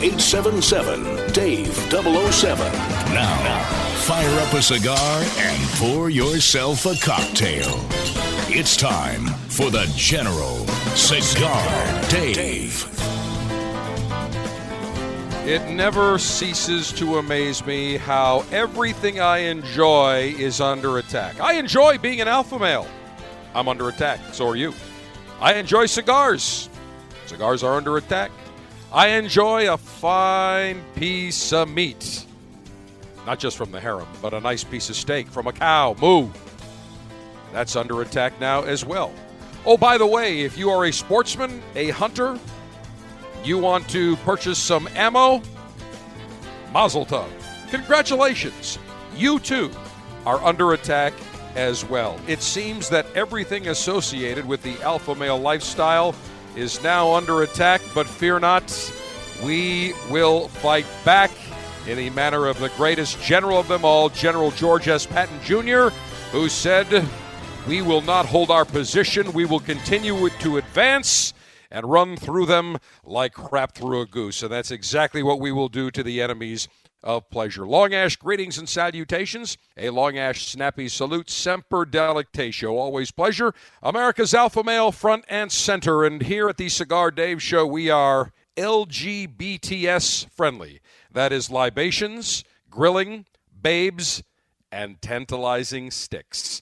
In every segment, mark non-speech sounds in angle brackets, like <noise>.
877 Dave 007. Now, fire up a cigar and pour yourself a cocktail. It's time for the General Cigar Dave. It never ceases to amaze me how everything I enjoy is under attack. I enjoy being an alpha male. I'm under attack. So are you. I enjoy cigars. Cigars are under attack. I enjoy a fine piece of meat. Not just from the harem, but a nice piece of steak from a cow. Moo. That's under attack now as well. Oh, by the way, if you are a sportsman, a hunter, you want to purchase some ammo, Mazel Tov. Congratulations. You too are under attack as well. It seems that everything associated with the alpha male lifestyle is now under attack, but fear not, we will fight back in the manner of the greatest general of them all, General George S. Patton Jr., who said, We will not hold our position. We will continue to advance and run through them like crap through a goose. And that's exactly what we will do to the enemies of pleasure. Long Ash greetings and salutations. A Long Ash snappy salute. Semper delectatio. Always pleasure. America's alpha male front and center. And here at the Cigar Dave Show, we are LGBTS friendly. That is libations, grilling, babes, and tantalizing sticks.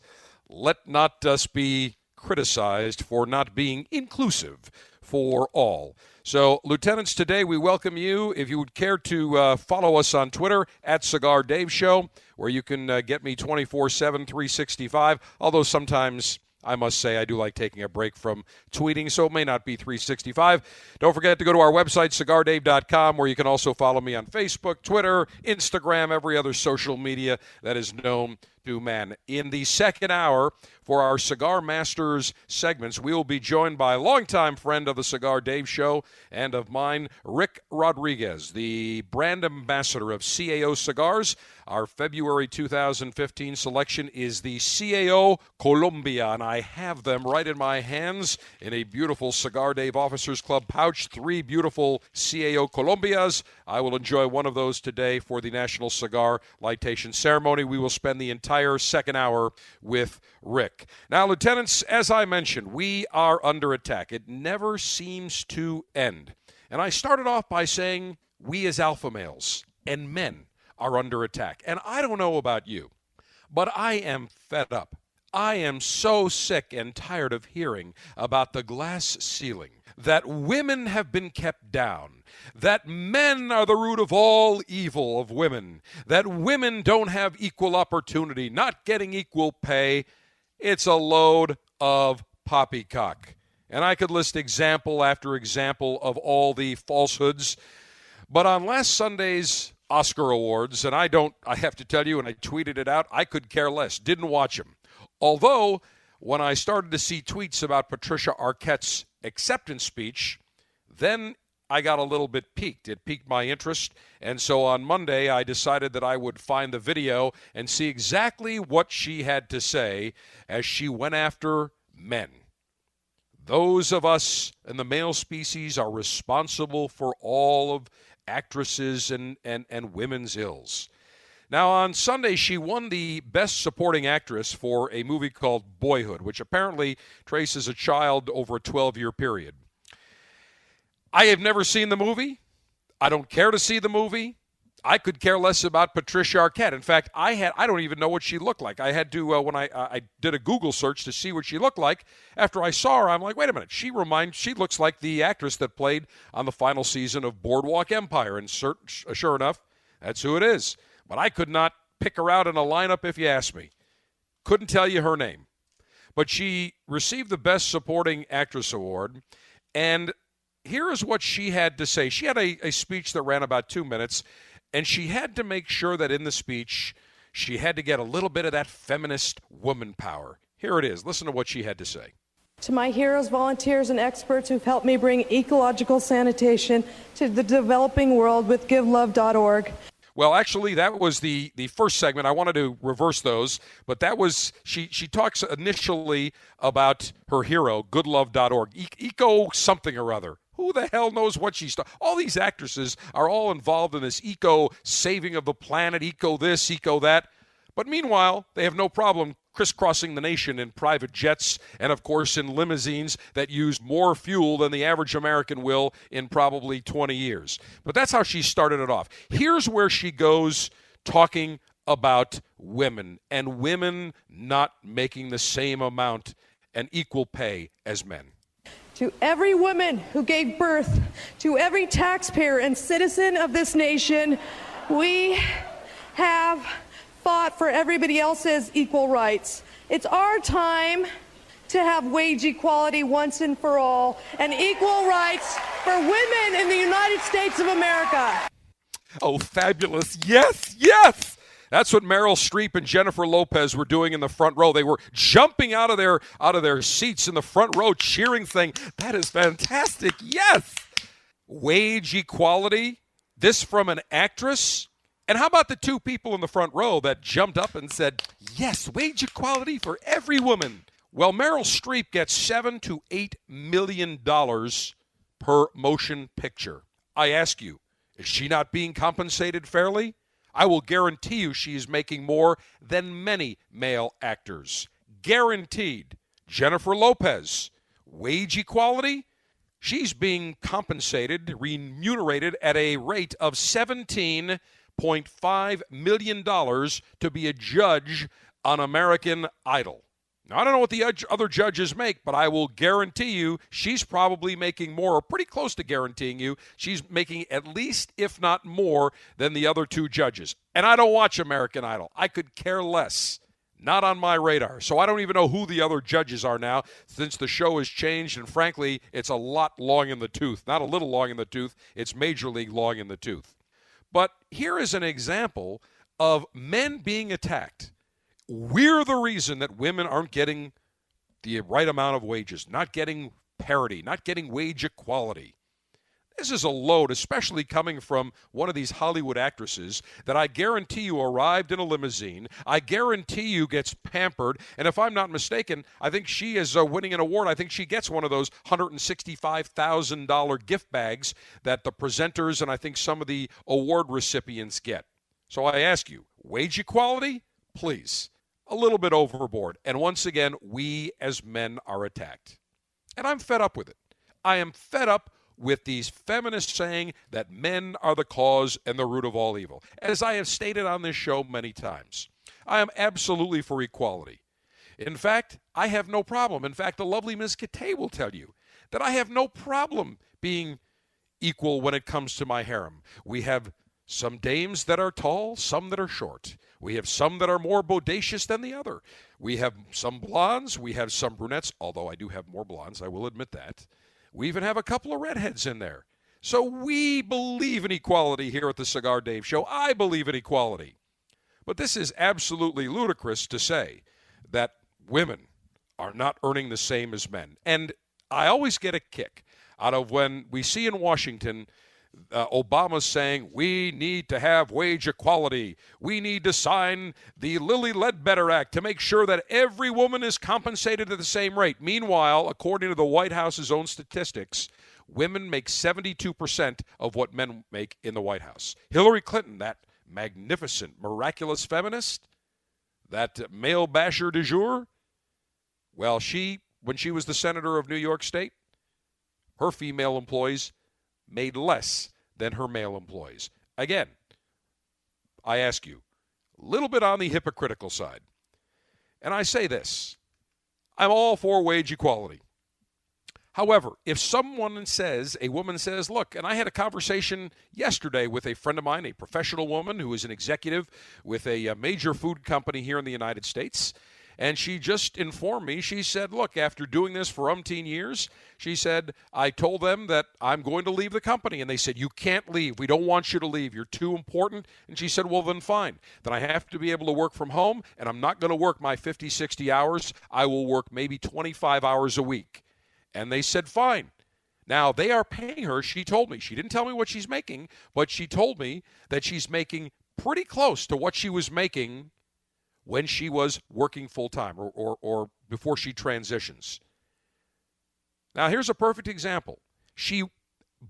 Let not us be criticized for not being inclusive for all. So, lieutenants, today we welcome you. If you would care to uh, follow us on Twitter at Cigar Dave Show, where you can uh, get me 24 7, 365. Although sometimes I must say I do like taking a break from tweeting, so it may not be 365. Don't forget to go to our website, cigardave.com, where you can also follow me on Facebook, Twitter, Instagram, every other social media that is known to man. In the second hour, for our Cigar Masters segments, we will be joined by a longtime friend of the Cigar Dave Show and of mine, Rick Rodriguez, the brand ambassador of CAO Cigars. Our February 2015 selection is the CAO Colombia, and I have them right in my hands in a beautiful Cigar Dave Officers Club pouch. Three beautiful CAO Colombias. I will enjoy one of those today for the National Cigar Lightation Ceremony. We will spend the entire second hour with Rick. Now, lieutenants, as I mentioned, we are under attack. It never seems to end. And I started off by saying we as alpha males and men are under attack. And I don't know about you, but I am fed up. I am so sick and tired of hearing about the glass ceiling, that women have been kept down, that men are the root of all evil of women, that women don't have equal opportunity, not getting equal pay. It's a load of poppycock. And I could list example after example of all the falsehoods. But on last Sunday's Oscar Awards, and I don't, I have to tell you, and I tweeted it out, I could care less. Didn't watch them. Although, when I started to see tweets about Patricia Arquette's acceptance speech, then I got a little bit piqued. It piqued my interest. And so on Monday, I decided that I would find the video and see exactly what she had to say as she went after men. Those of us in the male species are responsible for all of actresses and, and, and women's ills. Now, on Sunday, she won the Best Supporting Actress for a movie called Boyhood, which apparently traces a child over a 12 year period. I have never seen the movie. I don't care to see the movie. I could care less about Patricia Arquette. In fact, I had I don't even know what she looked like. I had to uh, when I uh, I did a Google search to see what she looked like. After I saw her, I'm like, wait a minute. She reminds she looks like the actress that played on the final season of Boardwalk Empire. And cert, sure enough, that's who it is. But I could not pick her out in a lineup if you asked me. Couldn't tell you her name. But she received the Best Supporting Actress Award. And here is what she had to say. She had a, a speech that ran about two minutes. And she had to make sure that in the speech, she had to get a little bit of that feminist woman power. Here it is. Listen to what she had to say. To my heroes, volunteers, and experts who've helped me bring ecological sanitation to the developing world with GiveLove.org. Well, actually, that was the, the first segment. I wanted to reverse those, but that was she. She talks initially about her hero, GoodLove.org, e- eco something or other. Who the hell knows what she's talking? All these actresses are all involved in this eco saving of the planet, eco this, eco that. But meanwhile, they have no problem crisscrossing the nation in private jets and, of course, in limousines that use more fuel than the average American will in probably 20 years. But that's how she started it off. Here's where she goes talking about women and women not making the same amount and equal pay as men to every woman who gave birth, to every taxpayer and citizen of this nation, we have fought for everybody else's equal rights. It's our time to have wage equality once and for all and equal rights for women in the United States of America. Oh, fabulous. Yes, yes. That's what Meryl Streep and Jennifer Lopez were doing in the front row. They were jumping out of their out of their seats in the front row, cheering thing. That is fantastic. Yes. Wage equality. This from an actress. And how about the two people in the front row that jumped up and said, Yes, wage equality for every woman? Well, Meryl Streep gets seven to eight million dollars per motion picture. I ask you, is she not being compensated fairly? I will guarantee you she is making more than many male actors. Guaranteed. Jennifer Lopez, wage equality? She's being compensated, remunerated at a rate of $17.5 million to be a judge on American Idol. Now, I don't know what the other judges make, but I will guarantee you she's probably making more, or pretty close to guaranteeing you, she's making at least, if not more, than the other two judges. And I don't watch American Idol. I could care less. Not on my radar. So I don't even know who the other judges are now since the show has changed. And frankly, it's a lot long in the tooth. Not a little long in the tooth, it's major league long in the tooth. But here is an example of men being attacked we're the reason that women aren't getting the right amount of wages, not getting parity, not getting wage equality. This is a load, especially coming from one of these Hollywood actresses that I guarantee you arrived in a limousine. I guarantee you gets pampered. And if I'm not mistaken, I think she is uh, winning an award. I think she gets one of those $165,000 gift bags that the presenters and I think some of the award recipients get. So I ask you, wage equality? Please a little bit overboard. And once again, we as men are attacked. And I'm fed up with it. I am fed up with these feminists saying that men are the cause and the root of all evil. As I have stated on this show many times, I am absolutely for equality. In fact, I have no problem. In fact, the lovely Ms. Kate will tell you that I have no problem being equal when it comes to my harem. We have some dames that are tall, some that are short. We have some that are more bodacious than the other. We have some blondes, we have some brunettes, although I do have more blondes, I will admit that. We even have a couple of redheads in there. So we believe in equality here at the Cigar Dave Show. I believe in equality. But this is absolutely ludicrous to say that women are not earning the same as men. And I always get a kick out of when we see in Washington uh, Obama saying we need to have wage equality. We need to sign the Lilly Ledbetter Act to make sure that every woman is compensated at the same rate. Meanwhile, according to the White House's own statistics, women make 72% of what men make in the White House. Hillary Clinton, that magnificent, miraculous feminist, that male basher du jour, well, she, when she was the senator of New York State, her female employees made less than her male employees. Again, I ask you, a little bit on the hypocritical side. And I say this I'm all for wage equality. However, if someone says, a woman says, look, and I had a conversation yesterday with a friend of mine, a professional woman who is an executive with a, a major food company here in the United States, and she just informed me, she said, Look, after doing this for umpteen years, she said, I told them that I'm going to leave the company. And they said, You can't leave. We don't want you to leave. You're too important. And she said, Well, then fine. Then I have to be able to work from home, and I'm not going to work my 50, 60 hours. I will work maybe 25 hours a week. And they said, fine. Now, they are paying her, she told me. She didn't tell me what she's making, but she told me that she's making pretty close to what she was making when she was working full time or, or, or before she transitions. Now, here's a perfect example. She,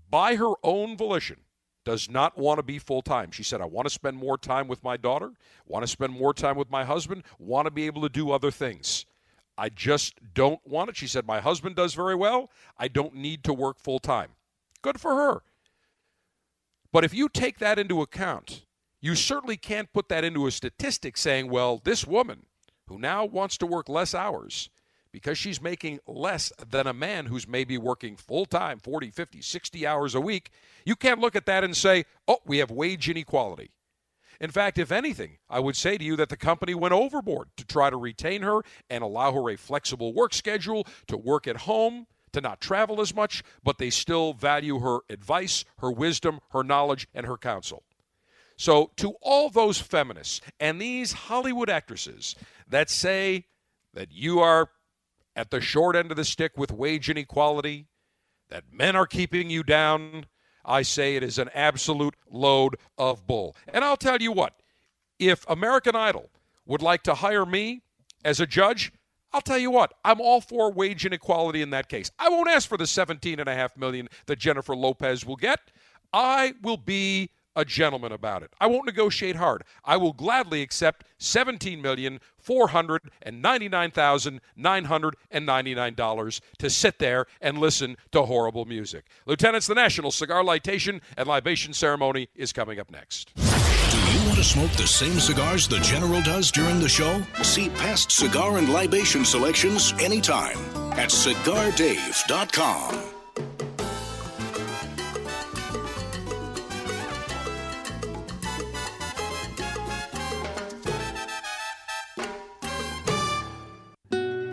by her own volition, does not want to be full time. She said, I want to spend more time with my daughter, want to spend more time with my husband, want to be able to do other things. I just don't want it. She said, My husband does very well. I don't need to work full time. Good for her. But if you take that into account, you certainly can't put that into a statistic saying, well, this woman who now wants to work less hours because she's making less than a man who's maybe working full time, 40, 50, 60 hours a week, you can't look at that and say, oh, we have wage inequality. In fact, if anything, I would say to you that the company went overboard to try to retain her and allow her a flexible work schedule, to work at home, to not travel as much, but they still value her advice, her wisdom, her knowledge, and her counsel. So, to all those feminists and these Hollywood actresses that say that you are at the short end of the stick with wage inequality, that men are keeping you down, I say it is an absolute load of bull. And I'll tell you what, if American Idol would like to hire me as a judge, I'll tell you what, I'm all for wage inequality in that case. I won't ask for the 17.5 million that Jennifer Lopez will get. I will be a gentleman about it. I won't negotiate hard. I will gladly accept $17,499,999 to sit there and listen to horrible music. Lieutenants, the National Cigar Lightation and Libation Ceremony is coming up next. Do you want to smoke the same cigars the General does during the show? See past cigar and libation selections anytime at cigardave.com.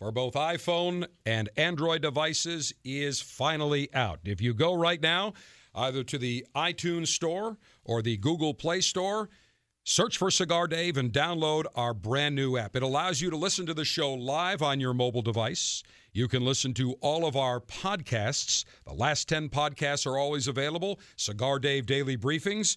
for both iPhone and Android devices is finally out. If you go right now, either to the iTunes Store or the Google Play Store, search for Cigar Dave and download our brand new app. It allows you to listen to the show live on your mobile device. You can listen to all of our podcasts. The last 10 podcasts are always available, Cigar Dave Daily Briefings.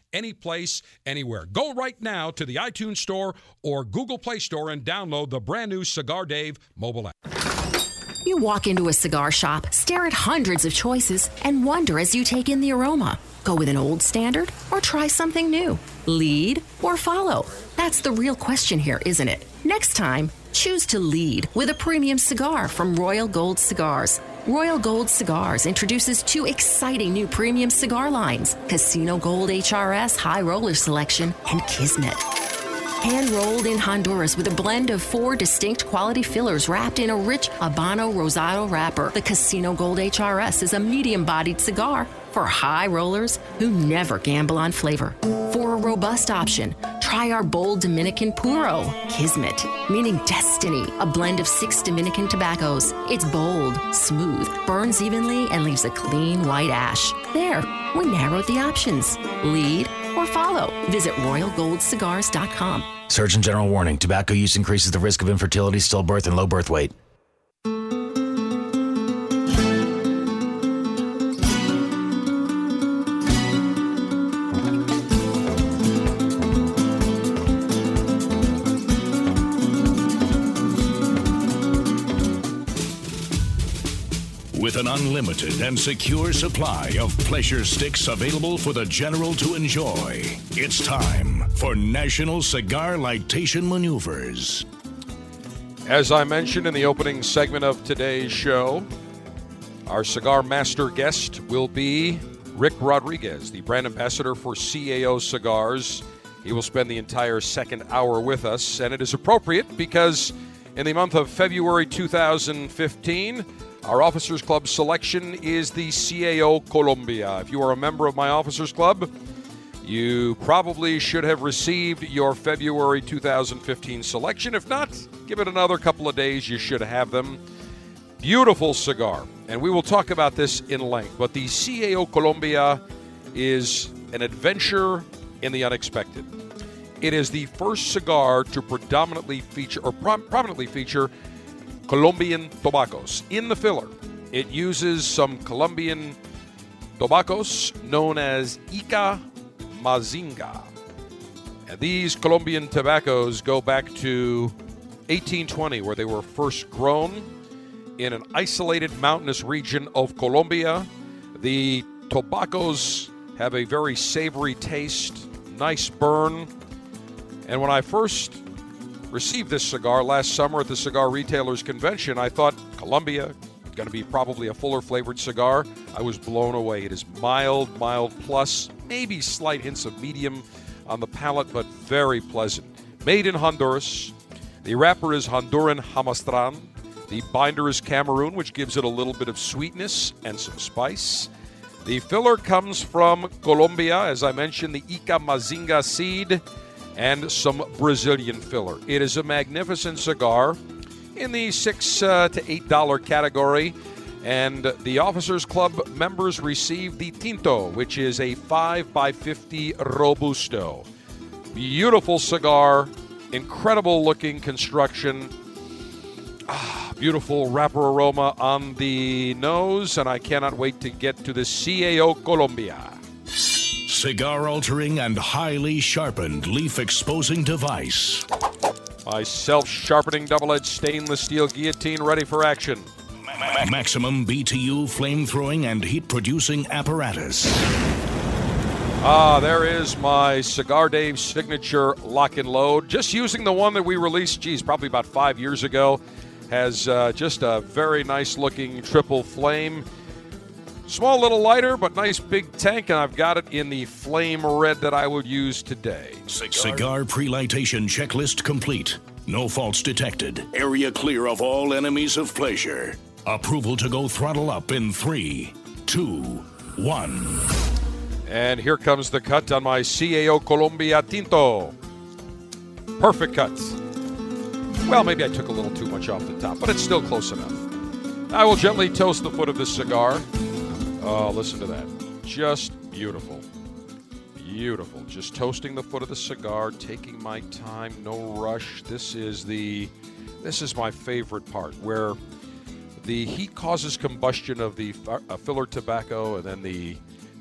any place, anywhere. Go right now to the iTunes Store or Google Play Store and download the brand new Cigar Dave mobile app. You walk into a cigar shop, stare at hundreds of choices, and wonder as you take in the aroma. Go with an old standard or try something new? Lead or follow? That's the real question here, isn't it? Next time, choose to lead with a premium cigar from Royal Gold Cigars. Royal Gold Cigars introduces two exciting new premium cigar lines Casino Gold HRS High Roller Selection and Kismet. Hand rolled in Honduras with a blend of four distinct quality fillers wrapped in a rich Habano Rosado wrapper. The Casino Gold HRS is a medium bodied cigar for high rollers who never gamble on flavor. For a robust option, try our bold Dominican Puro, Kismet, meaning destiny, a blend of six Dominican tobaccos. It's bold, smooth, burns evenly, and leaves a clean white ash. There, we narrowed the options. Lead or follow. Visit royalgoldcigars.com. Surgeon General warning tobacco use increases the risk of infertility, stillbirth, and low birth weight. Unlimited and secure supply of pleasure sticks available for the general to enjoy, it's time for National Cigar Lightation Maneuvers. As I mentioned in the opening segment of today's show, our cigar master guest will be Rick Rodriguez, the brand ambassador for CAO Cigars. He will spend the entire second hour with us, and it is appropriate because in the month of February 2015, our Officers Club selection is the CAO Colombia. If you are a member of my Officers Club, you probably should have received your February 2015 selection. If not, give it another couple of days. You should have them. Beautiful cigar. And we will talk about this in length. But the CAO Colombia is an adventure in the unexpected. It is the first cigar to predominantly feature or prom- prominently feature Colombian tobaccos in the filler. It uses some Colombian tobaccos known as Ica Mazinga. And these Colombian tobaccos go back to 1820, where they were first grown in an isolated mountainous region of Colombia. The tobaccos have a very savory taste, nice burn. And when I first received this cigar last summer at the Cigar Retailers Convention, I thought Colombia going to be probably a fuller flavored cigar. I was blown away. It is mild, mild plus, maybe slight hints of medium on the palate, but very pleasant. Made in Honduras. The wrapper is Honduran Jamastran. The binder is Cameroon, which gives it a little bit of sweetness and some spice. The filler comes from Colombia, as I mentioned, the Ica Mazinga seed and some Brazilian filler. It is a magnificent cigar in the six uh, to eight dollar category, and the Officers Club members receive the Tinto, which is a five by fifty Robusto. Beautiful cigar, incredible looking construction. Ah, beautiful wrapper aroma on the nose, and I cannot wait to get to the CAO Colombia. Cigar altering and highly sharpened leaf exposing device. My self sharpening double edged stainless steel guillotine ready for action. Maximum BTU flame throwing and heat producing apparatus. Ah, there is my Cigar Dave signature lock and load. Just using the one that we released, geez, probably about five years ago. Has uh, just a very nice looking triple flame. Small little lighter, but nice big tank, and I've got it in the flame red that I would use today. Cigar, Cigar pre-lightation checklist complete. No faults detected. Area clear of all enemies of pleasure. Approval to go throttle up in three, two, one. And here comes the cut on my CAO Colombia Tinto. Perfect cuts. Well, maybe I took a little too much off the top, but it's still close enough. I will gently toast the foot of this cigar. Oh, listen to that. Just beautiful. Beautiful. Just toasting the foot of the cigar, taking my time, no rush. This is the this is my favorite part where the heat causes combustion of the uh, filler tobacco and then the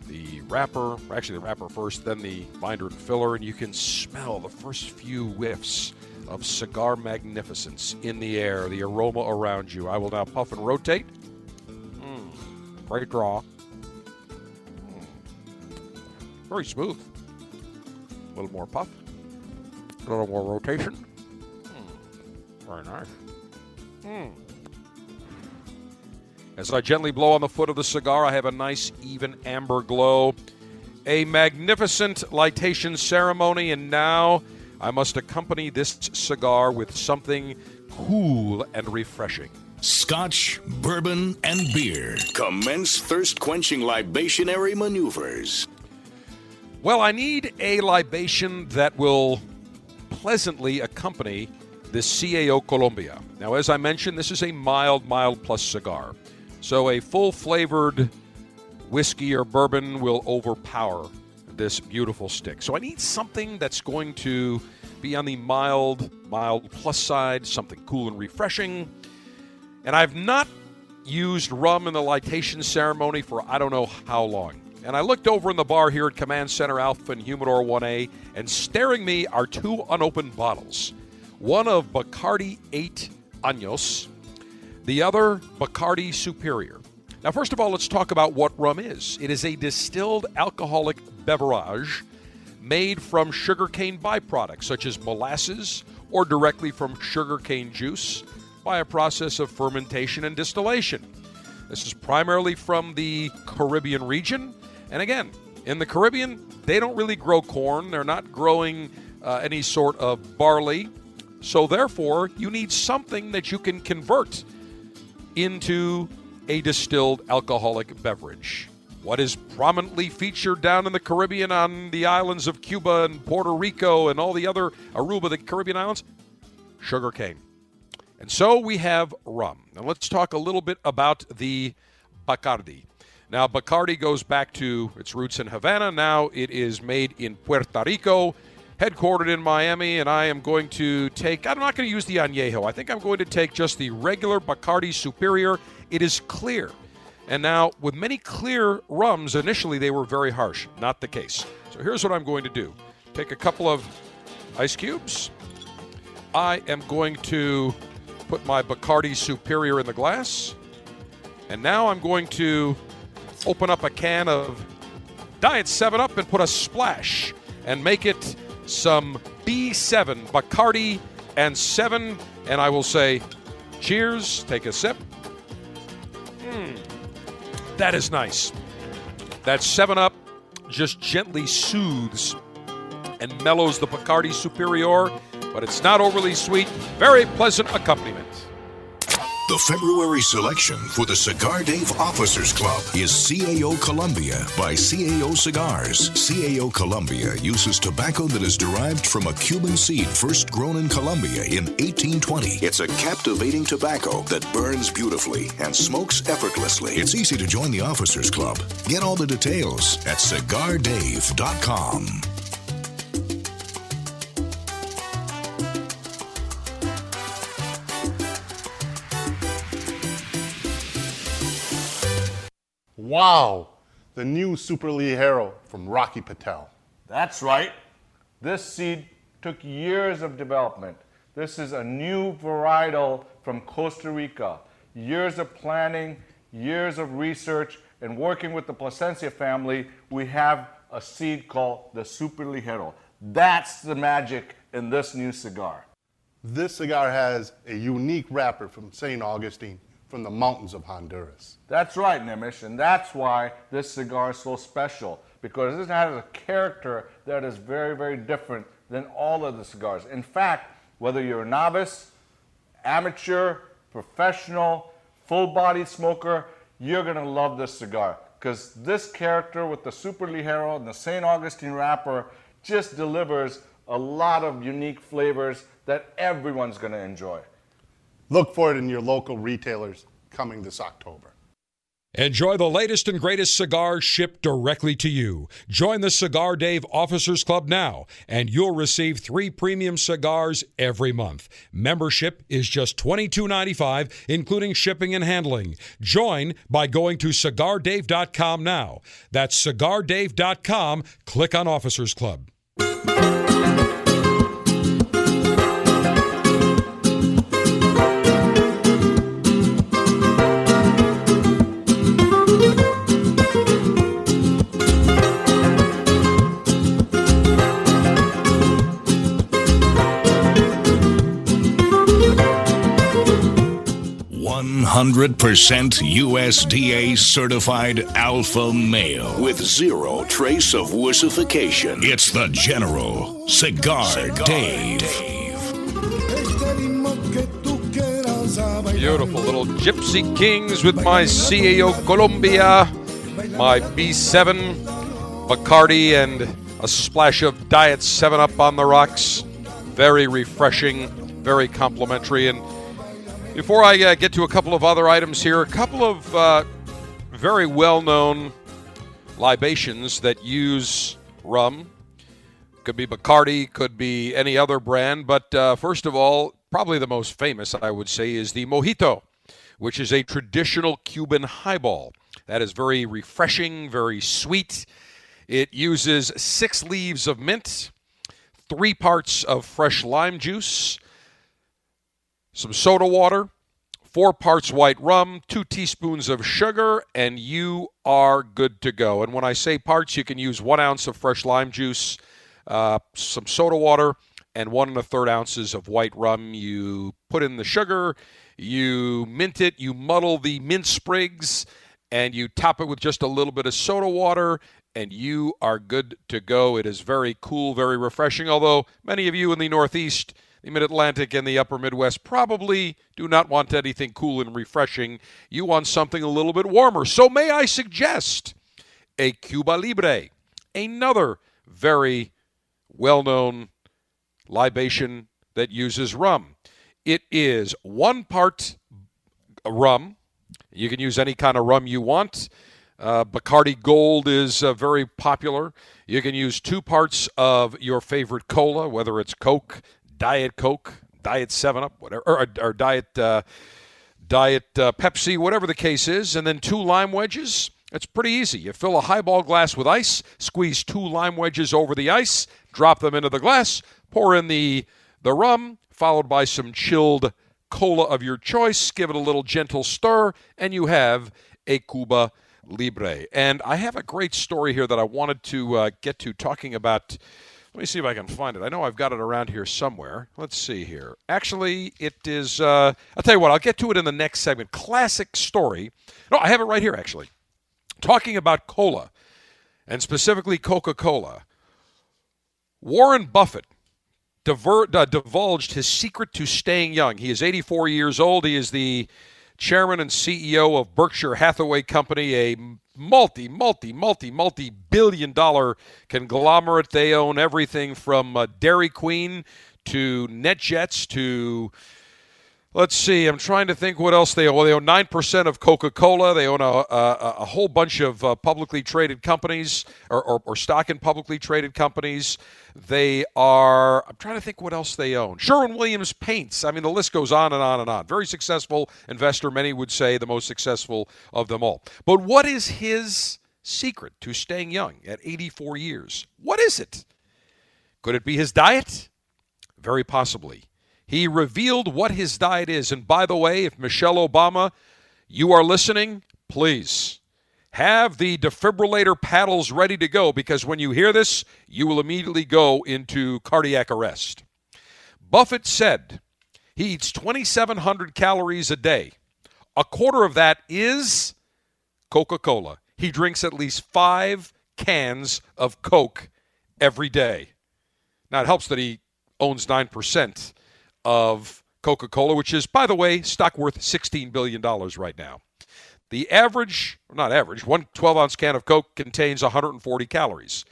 the wrapper, actually the wrapper first, then the binder and filler, and you can smell the first few whiffs of cigar magnificence in the air, the aroma around you. I will now puff and rotate. Great draw. Very smooth. A little more puff. A little more rotation. Mm, very nice. Mm. As I gently blow on the foot of the cigar, I have a nice, even amber glow. A magnificent lightation ceremony, and now I must accompany this cigar with something cool and refreshing. Scotch, bourbon, and beer. Commence thirst quenching libationary maneuvers. Well, I need a libation that will pleasantly accompany the CAO Colombia. Now, as I mentioned, this is a mild, mild plus cigar. So a full flavored whiskey or bourbon will overpower this beautiful stick. So I need something that's going to be on the mild, mild plus side, something cool and refreshing. And I've not used rum in the litation ceremony for I don't know how long. And I looked over in the bar here at Command Center Alpha and Humidor 1A, and staring me are two unopened bottles. One of Bacardi 8 Años, the other, Bacardi Superior. Now, first of all, let's talk about what rum is. It is a distilled alcoholic beverage made from sugarcane byproducts such as molasses or directly from sugarcane juice by a process of fermentation and distillation. This is primarily from the Caribbean region. And again, in the Caribbean, they don't really grow corn, they're not growing uh, any sort of barley. So, therefore, you need something that you can convert into a distilled alcoholic beverage. What is prominently featured down in the Caribbean on the islands of Cuba and Puerto Rico and all the other Aruba, the Caribbean islands? Sugarcane. And so we have rum. Now let's talk a little bit about the Bacardi. Now, Bacardi goes back to its roots in Havana. Now it is made in Puerto Rico headquartered in Miami, and I am going to take, I'm not going to use the Añejo. I think I'm going to take just the regular Bacardi Superior. It is clear. And now, with many clear rums, initially they were very harsh. Not the case. So here's what I'm going to do take a couple of ice cubes. I am going to put my Bacardi Superior in the glass. And now I'm going to open up a can of Diet 7 Up and put a splash and make it some B7 Bacardi and 7 and I will say cheers, take a sip. Mm, that is nice. That 7 Up just gently soothes and mellows the Bacardi Superior, but it's not overly sweet. Very pleasant accompaniment. The February selection for the Cigar Dave Officers Club is CAO Colombia by CAO Cigars. CAO Colombia uses tobacco that is derived from a Cuban seed first grown in Colombia in 1820. It's a captivating tobacco that burns beautifully and smokes effortlessly. It's easy to join the Officers Club. Get all the details at cigardave.com. Wow, the new Super Ligero from Rocky Patel. That's right. This seed took years of development. This is a new varietal from Costa Rica. Years of planning, years of research, and working with the Plasencia family, we have a seed called the Super Ligero. That's the magic in this new cigar. This cigar has a unique wrapper from St. Augustine from the mountains of Honduras. That's right, Nimish, and that's why this cigar is so special because it has a character that is very, very different than all of the cigars. In fact, whether you're a novice, amateur, professional, full body smoker, you're gonna love this cigar because this character with the Super Ligero and the St. Augustine wrapper just delivers a lot of unique flavors that everyone's gonna enjoy. Look for it in your local retailers coming this October. Enjoy the latest and greatest cigars shipped directly to you. Join the Cigar Dave Officers Club now, and you'll receive three premium cigars every month. Membership is just $22.95, including shipping and handling. Join by going to cigardave.com now. That's cigardave.com. Click on Officers Club. 100% USDA certified alpha male with zero trace of wussification. It's the General Cigar, Cigar Dave. Dave. Beautiful little Gypsy Kings with my CAO Colombia, my B7 Bacardi, and a splash of Diet 7 Up on the rocks. Very refreshing, very complimentary. And before I uh, get to a couple of other items here, a couple of uh, very well known libations that use rum. Could be Bacardi, could be any other brand. But uh, first of all, probably the most famous, I would say, is the Mojito, which is a traditional Cuban highball. That is very refreshing, very sweet. It uses six leaves of mint, three parts of fresh lime juice, some soda water, four parts white rum, two teaspoons of sugar, and you are good to go. And when I say parts, you can use one ounce of fresh lime juice, uh, some soda water, and one and a third ounces of white rum. You put in the sugar, you mint it, you muddle the mint sprigs, and you top it with just a little bit of soda water, and you are good to go. It is very cool, very refreshing, although many of you in the Northeast the Mid Atlantic and the Upper Midwest probably do not want anything cool and refreshing. You want something a little bit warmer. So, may I suggest a Cuba Libre, another very well known libation that uses rum. It is one part rum. You can use any kind of rum you want. Uh, Bacardi Gold is uh, very popular. You can use two parts of your favorite cola, whether it's Coke, Diet Coke, Diet Seven Up, whatever, or, or Diet uh, Diet uh, Pepsi, whatever the case is, and then two lime wedges. It's pretty easy. You fill a highball glass with ice, squeeze two lime wedges over the ice, drop them into the glass, pour in the the rum, followed by some chilled cola of your choice. Give it a little gentle stir, and you have a Cuba Libre. And I have a great story here that I wanted to uh, get to talking about let me see if I can find it. I know I've got it around here somewhere. Let's see here. Actually, it is. Uh, I'll tell you what. I'll get to it in the next segment. Classic story. No, I have it right here. Actually, talking about cola, and specifically Coca-Cola. Warren Buffett diver, uh, divulged his secret to staying young. He is 84 years old. He is the chairman and CEO of Berkshire Hathaway Company, a multi, multi, multi, multi billion dollar conglomerate. They own everything from uh, Dairy Queen to NetJets to Let's see. I'm trying to think what else they own. They own nine percent of Coca-Cola. They own a, a, a whole bunch of uh, publicly traded companies, or, or, or, stock in publicly traded companies. They are. I'm trying to think what else they own. Sherwin-Williams paints. I mean, the list goes on and on and on. Very successful investor. Many would say the most successful of them all. But what is his secret to staying young at 84 years? What is it? Could it be his diet? Very possibly. He revealed what his diet is. And by the way, if Michelle Obama, you are listening, please have the defibrillator paddles ready to go because when you hear this, you will immediately go into cardiac arrest. Buffett said he eats 2,700 calories a day. A quarter of that is Coca Cola. He drinks at least five cans of Coke every day. Now, it helps that he owns 9% of Coca Cola, which is, by the way, stock worth $16 billion right now. The average, not average, one 12 ounce can of Coke contains 140 calories.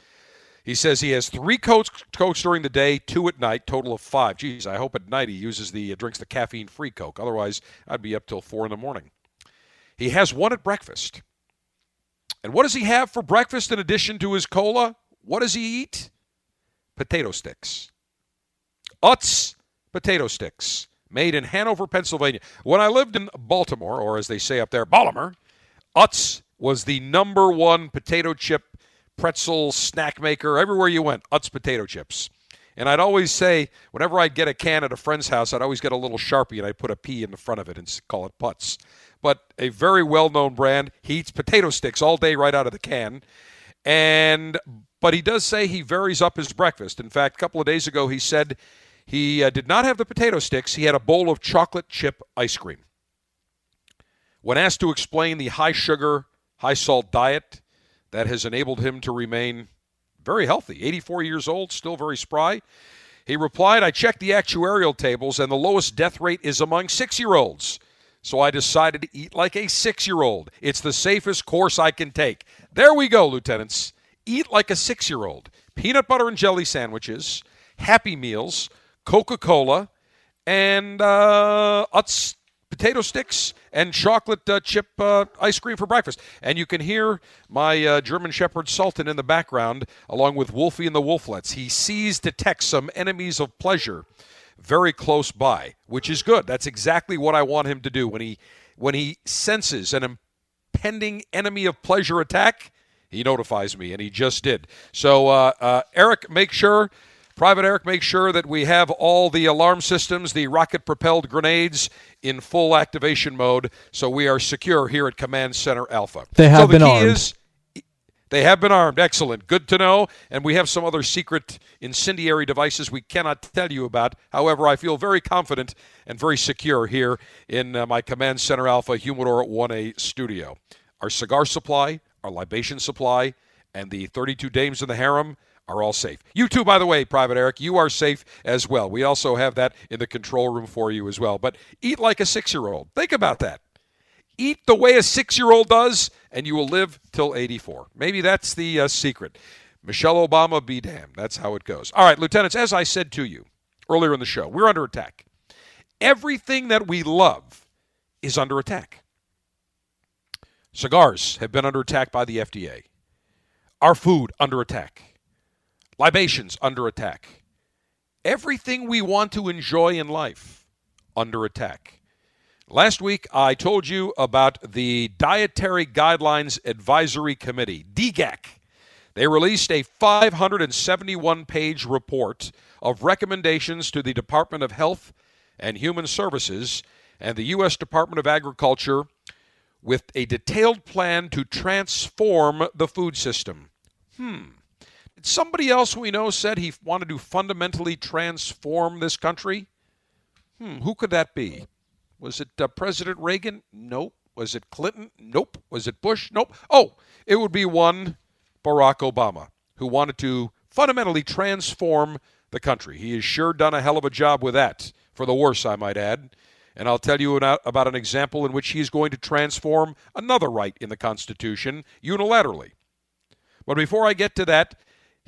He says he has three Cokes, Cokes during the day, two at night, total of five. Geez, I hope at night he uses the uh, drinks the caffeine free Coke. Otherwise, I'd be up till four in the morning. He has one at breakfast. And what does he have for breakfast in addition to his cola? What does he eat? Potato sticks. Utz potato sticks made in Hanover, Pennsylvania. When I lived in Baltimore, or as they say up there, Baltimore, Utz was the number one potato chip pretzel snack maker everywhere you went. Utz potato chips. And I'd always say, whenever I'd get a can at a friend's house, I'd always get a little Sharpie and I'd put a P in the front of it and call it Putz. But a very well known brand. He eats potato sticks all day right out of the can. And but he does say he varies up his breakfast. In fact, a couple of days ago he said he uh, did not have the potato sticks. He had a bowl of chocolate chip ice cream. When asked to explain the high sugar, high salt diet that has enabled him to remain very healthy, 84 years old, still very spry, he replied, I checked the actuarial tables, and the lowest death rate is among six year olds. So I decided to eat like a six year old. It's the safest course I can take. There we go, lieutenants. Eat like a six year old. Peanut butter and jelly sandwiches, Happy Meals, Coca Cola, and uh, Utz potato sticks and chocolate uh, chip uh, ice cream for breakfast. And you can hear my uh, German Shepherd Sultan in the background, along with Wolfie and the Wolflets. He sees, detects some enemies of pleasure very close by, which is good. That's exactly what I want him to do when he when he senses an impending enemy of pleasure attack. He notifies me, and he just did. So, uh, uh, Eric, make sure Private Eric, make sure that we have all the alarm systems, the rocket propelled grenades in full activation mode so we are secure here at Command Center Alpha. They have so the been key armed. Is, they have been armed. Excellent. Good to know. And we have some other secret incendiary devices we cannot tell you about. However, I feel very confident and very secure here in uh, my Command Center Alpha Humidor 1A studio. Our cigar supply, our libation supply, and the 32 dames in the harem are all safe. You too, by the way, Private Eric, you are safe as well. We also have that in the control room for you as well. But eat like a six year old. Think about that. Eat the way a six year old does, and you will live till 84. Maybe that's the uh, secret. Michelle Obama, be damned. That's how it goes. All right, lieutenants, as I said to you earlier in the show, we're under attack. Everything that we love is under attack. Cigars have been under attack by the FDA. Our food under attack. Libations under attack. Everything we want to enjoy in life under attack. Last week, I told you about the Dietary Guidelines Advisory Committee, DGAC. They released a 571 page report of recommendations to the Department of Health and Human Services and the U.S. Department of Agriculture with a detailed plan to transform the food system. Hmm. Somebody else we know said he wanted to fundamentally transform this country? Hmm, who could that be? Was it uh, President Reagan? Nope. Was it Clinton? Nope. Was it Bush? Nope. Oh, it would be one Barack Obama who wanted to fundamentally transform the country. He has sure done a hell of a job with that, for the worse, I might add. And I'll tell you about an example in which he's going to transform another right in the Constitution unilaterally. But before I get to that,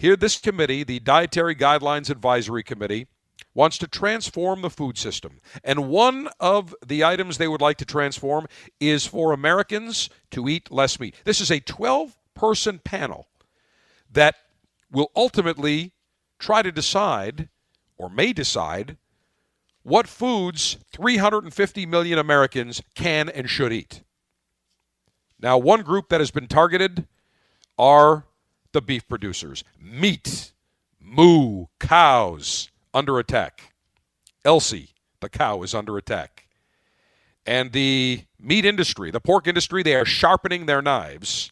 here this committee, the Dietary Guidelines Advisory Committee, wants to transform the food system. And one of the items they would like to transform is for Americans to eat less meat. This is a 12 person panel that will ultimately try to decide, or may decide, what foods 350 million Americans can and should eat. Now, one group that has been targeted are the beef producers. Meat, moo, cows under attack. Elsie, the cow, is under attack. And the meat industry, the pork industry, they are sharpening their knives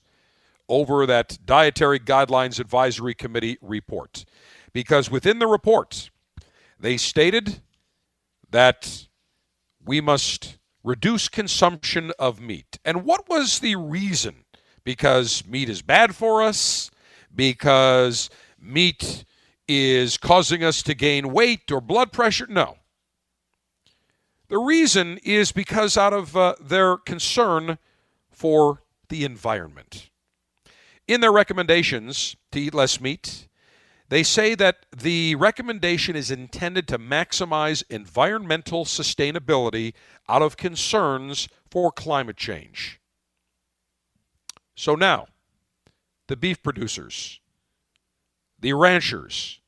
over that Dietary Guidelines Advisory Committee report. Because within the report, they stated that we must reduce consumption of meat. And what was the reason? Because meat is bad for us? Because meat is causing us to gain weight or blood pressure? No. The reason is because out of uh, their concern for the environment. In their recommendations to eat less meat, they say that the recommendation is intended to maximize environmental sustainability out of concerns for climate change. So now, the beef producers, the ranchers,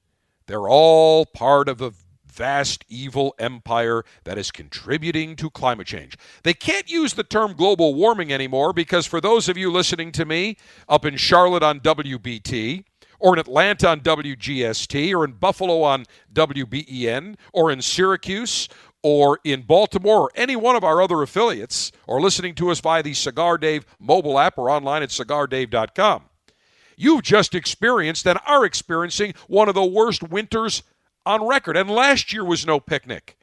they're all part of a vast evil empire that is contributing to climate change. They can't use the term global warming anymore because for those of you listening to me up in Charlotte on WBT, or in Atlanta on WGST, or in Buffalo on WBEN, or in Syracuse, or in Baltimore, or any one of our other affiliates, or listening to us via the Cigar Dave mobile app or online at cigardave.com. You've just experienced and are experiencing one of the worst winters on record. And last year was no picnic.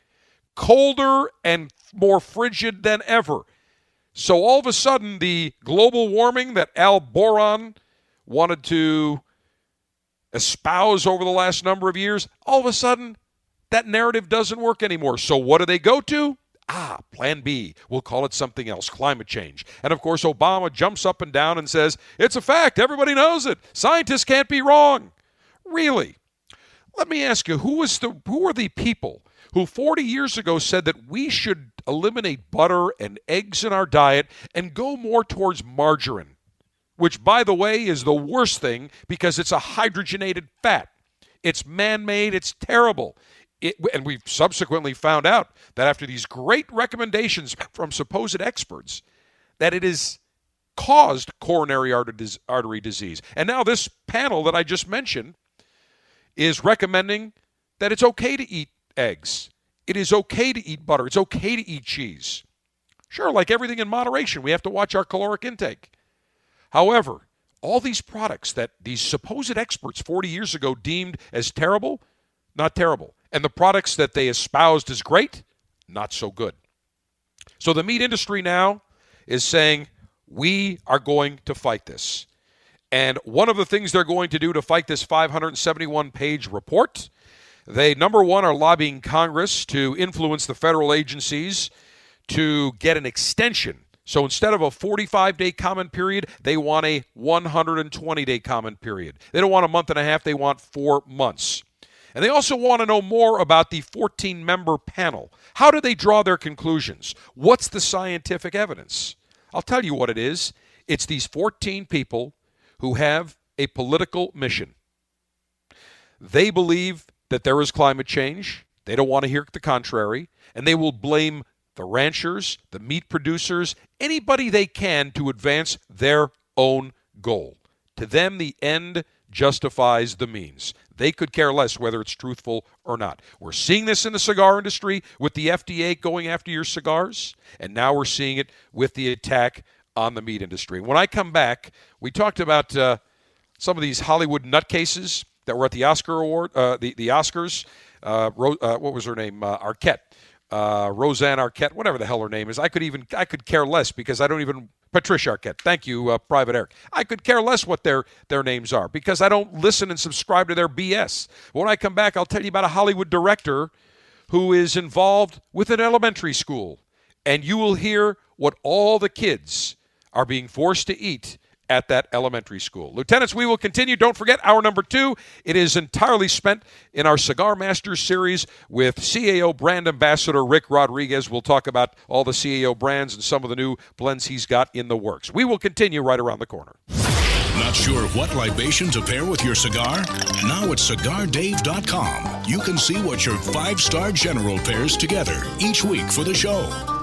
Colder and more frigid than ever. So all of a sudden, the global warming that Al Boron wanted to espouse over the last number of years, all of a sudden, that narrative doesn't work anymore. So what do they go to? Ah, plan B. We'll call it something else climate change. And of course, Obama jumps up and down and says, It's a fact. Everybody knows it. Scientists can't be wrong. Really? Let me ask you, who, was the, who are the people who 40 years ago said that we should eliminate butter and eggs in our diet and go more towards margarine? Which, by the way, is the worst thing because it's a hydrogenated fat. It's man made, it's terrible. It, and we've subsequently found out that after these great recommendations from supposed experts, that it has caused coronary artery disease. And now this panel that I just mentioned is recommending that it's okay to eat eggs. It is okay to eat butter. It's okay to eat cheese. Sure, like everything in moderation, we have to watch our caloric intake. However, all these products that these supposed experts 40 years ago deemed as terrible, not terrible. And the products that they espoused as great, not so good. So the meat industry now is saying, we are going to fight this. And one of the things they're going to do to fight this 571 page report, they, number one, are lobbying Congress to influence the federal agencies to get an extension. So instead of a 45 day comment period, they want a 120 day comment period. They don't want a month and a half, they want four months. And they also want to know more about the 14 member panel. How do they draw their conclusions? What's the scientific evidence? I'll tell you what it is it's these 14 people who have a political mission. They believe that there is climate change. They don't want to hear the contrary. And they will blame the ranchers, the meat producers, anybody they can to advance their own goal. To them, the end justifies the means. They could care less whether it's truthful or not. We're seeing this in the cigar industry with the FDA going after your cigars, and now we're seeing it with the attack on the meat industry. When I come back, we talked about uh, some of these Hollywood nutcases that were at the Oscar award, uh, the the Oscars. Uh, uh, what was her name? Uh, Arquette, uh, Roseanne Arquette, whatever the hell her name is. I could even I could care less because I don't even Patricia Arquette. Thank you, uh, Private Eric. I could care less what their their names are because I don't listen and subscribe to their BS. When I come back, I'll tell you about a Hollywood director who is involved with an elementary school, and you will hear what all the kids are being forced to eat at that elementary school. Lieutenants, we will continue. Don't forget our number two. It is entirely spent in our Cigar Masters series with CAO brand ambassador Rick Rodriguez. We'll talk about all the CAO brands and some of the new blends he's got in the works. We will continue right around the corner. Not sure what libation to pair with your cigar? Now at cigardave.com, you can see what your five star general pairs together each week for the show.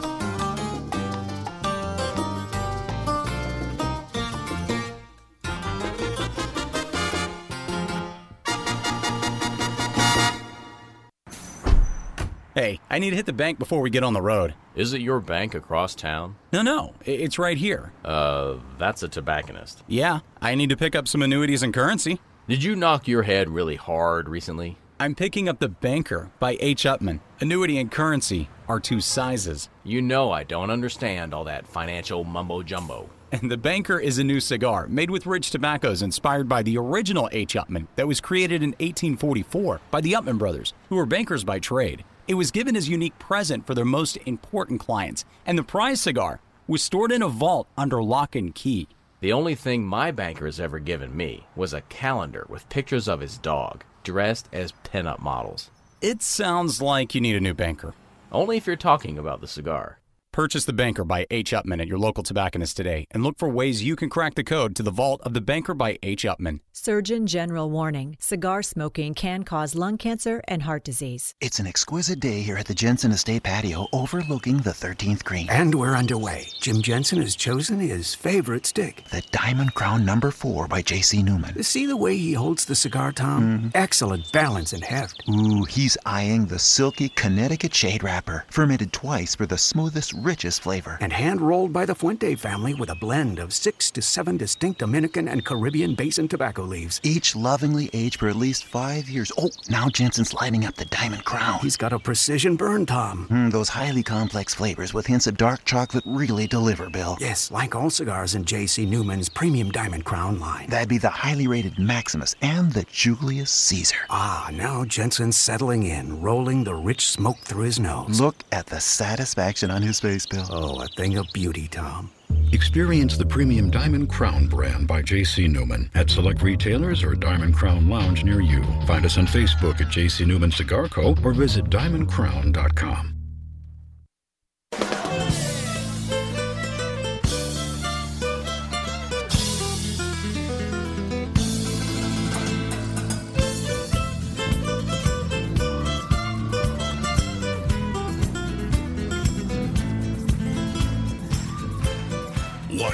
Hey, I need to hit the bank before we get on the road. Is it your bank across town? No, no, it's right here. Uh, that's a tobacconist. Yeah, I need to pick up some annuities and currency. Did you knock your head really hard recently? I'm picking up The Banker by H. Upmann. Annuity and currency are two sizes. You know I don't understand all that financial mumbo jumbo. And The Banker is a new cigar made with rich tobaccos inspired by the original H. Upmann that was created in 1844 by the Upmann brothers, who were bankers by trade. It was given as a unique present for their most important clients, and the prize cigar was stored in a vault under lock and key. The only thing my banker has ever given me was a calendar with pictures of his dog, dressed as pinup models. It sounds like you need a new banker. Only if you're talking about the cigar. Purchase The Banker by H. Upmann at your local tobacconist today and look for ways you can crack the code to the vault of The Banker by H. Upmann. Surgeon General warning cigar smoking can cause lung cancer and heart disease. It's an exquisite day here at the Jensen Estate patio overlooking the 13th green. And we're underway. Jim Jensen has chosen his favorite stick the Diamond Crown Number 4 by J.C. Newman. See the way he holds the cigar, Tom? Mm-hmm. Excellent balance and heft. Ooh, he's eyeing the silky Connecticut shade wrapper, fermented twice for the smoothest richest flavor. And hand rolled by the Fuente family with a blend of six to seven distinct Dominican and Caribbean basin tobacco leaves. Each lovingly aged for at least five years. Oh, now Jensen's lighting up the Diamond Crown. He's got a precision burn, Tom. Mm, those highly complex flavors with hints of dark chocolate really deliver, Bill. Yes, like all cigars in J.C. Newman's premium Diamond Crown line. That'd be the highly rated Maximus and the Julius Caesar. Ah, now Jensen's settling in, rolling the rich smoke through his nose. Look at the satisfaction on his face, Bill. Oh, a thing of beauty, Tom. Experience the premium Diamond Crown brand by J.C. Newman at select retailers or Diamond Crown Lounge near you. Find us on Facebook at J.C. Newman Cigar Co. or visit diamondcrown.com.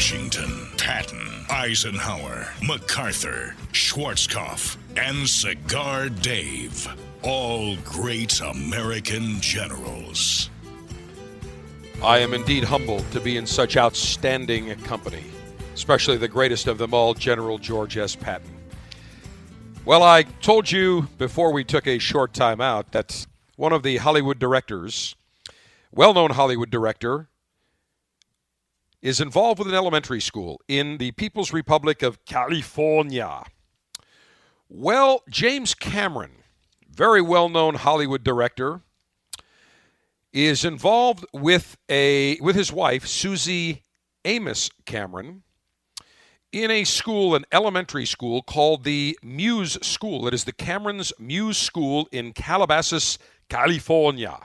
Washington, Patton, Eisenhower, MacArthur, Schwarzkopf, and Cigar Dave. All great American generals. I am indeed humbled to be in such outstanding company, especially the greatest of them all, General George S. Patton. Well, I told you before we took a short time out that one of the Hollywood directors, well known Hollywood director, is involved with an elementary school in the People's Republic of California. Well, James Cameron, very well known Hollywood director, is involved with a with his wife Suzy Amis Cameron in a school, an elementary school called the Muse School. It is the Cameron's Muse School in Calabasas, California.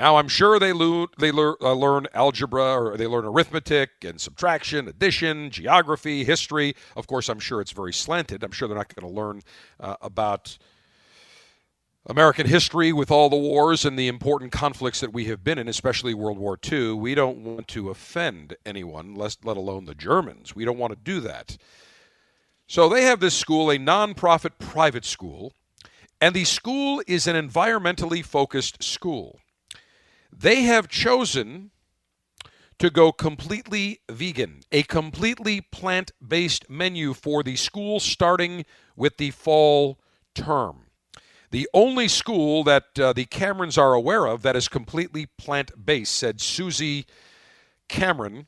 Now, I'm sure they, lo- they uh, learn algebra or they learn arithmetic and subtraction, addition, geography, history. Of course, I'm sure it's very slanted. I'm sure they're not going to learn uh, about American history with all the wars and the important conflicts that we have been in, especially World War II. We don't want to offend anyone, let alone the Germans. We don't want to do that. So they have this school, a nonprofit private school, and the school is an environmentally focused school. They have chosen to go completely vegan, a completely plant based menu for the school starting with the fall term. The only school that uh, the Camerons are aware of that is completely plant based, said Suzy Cameron.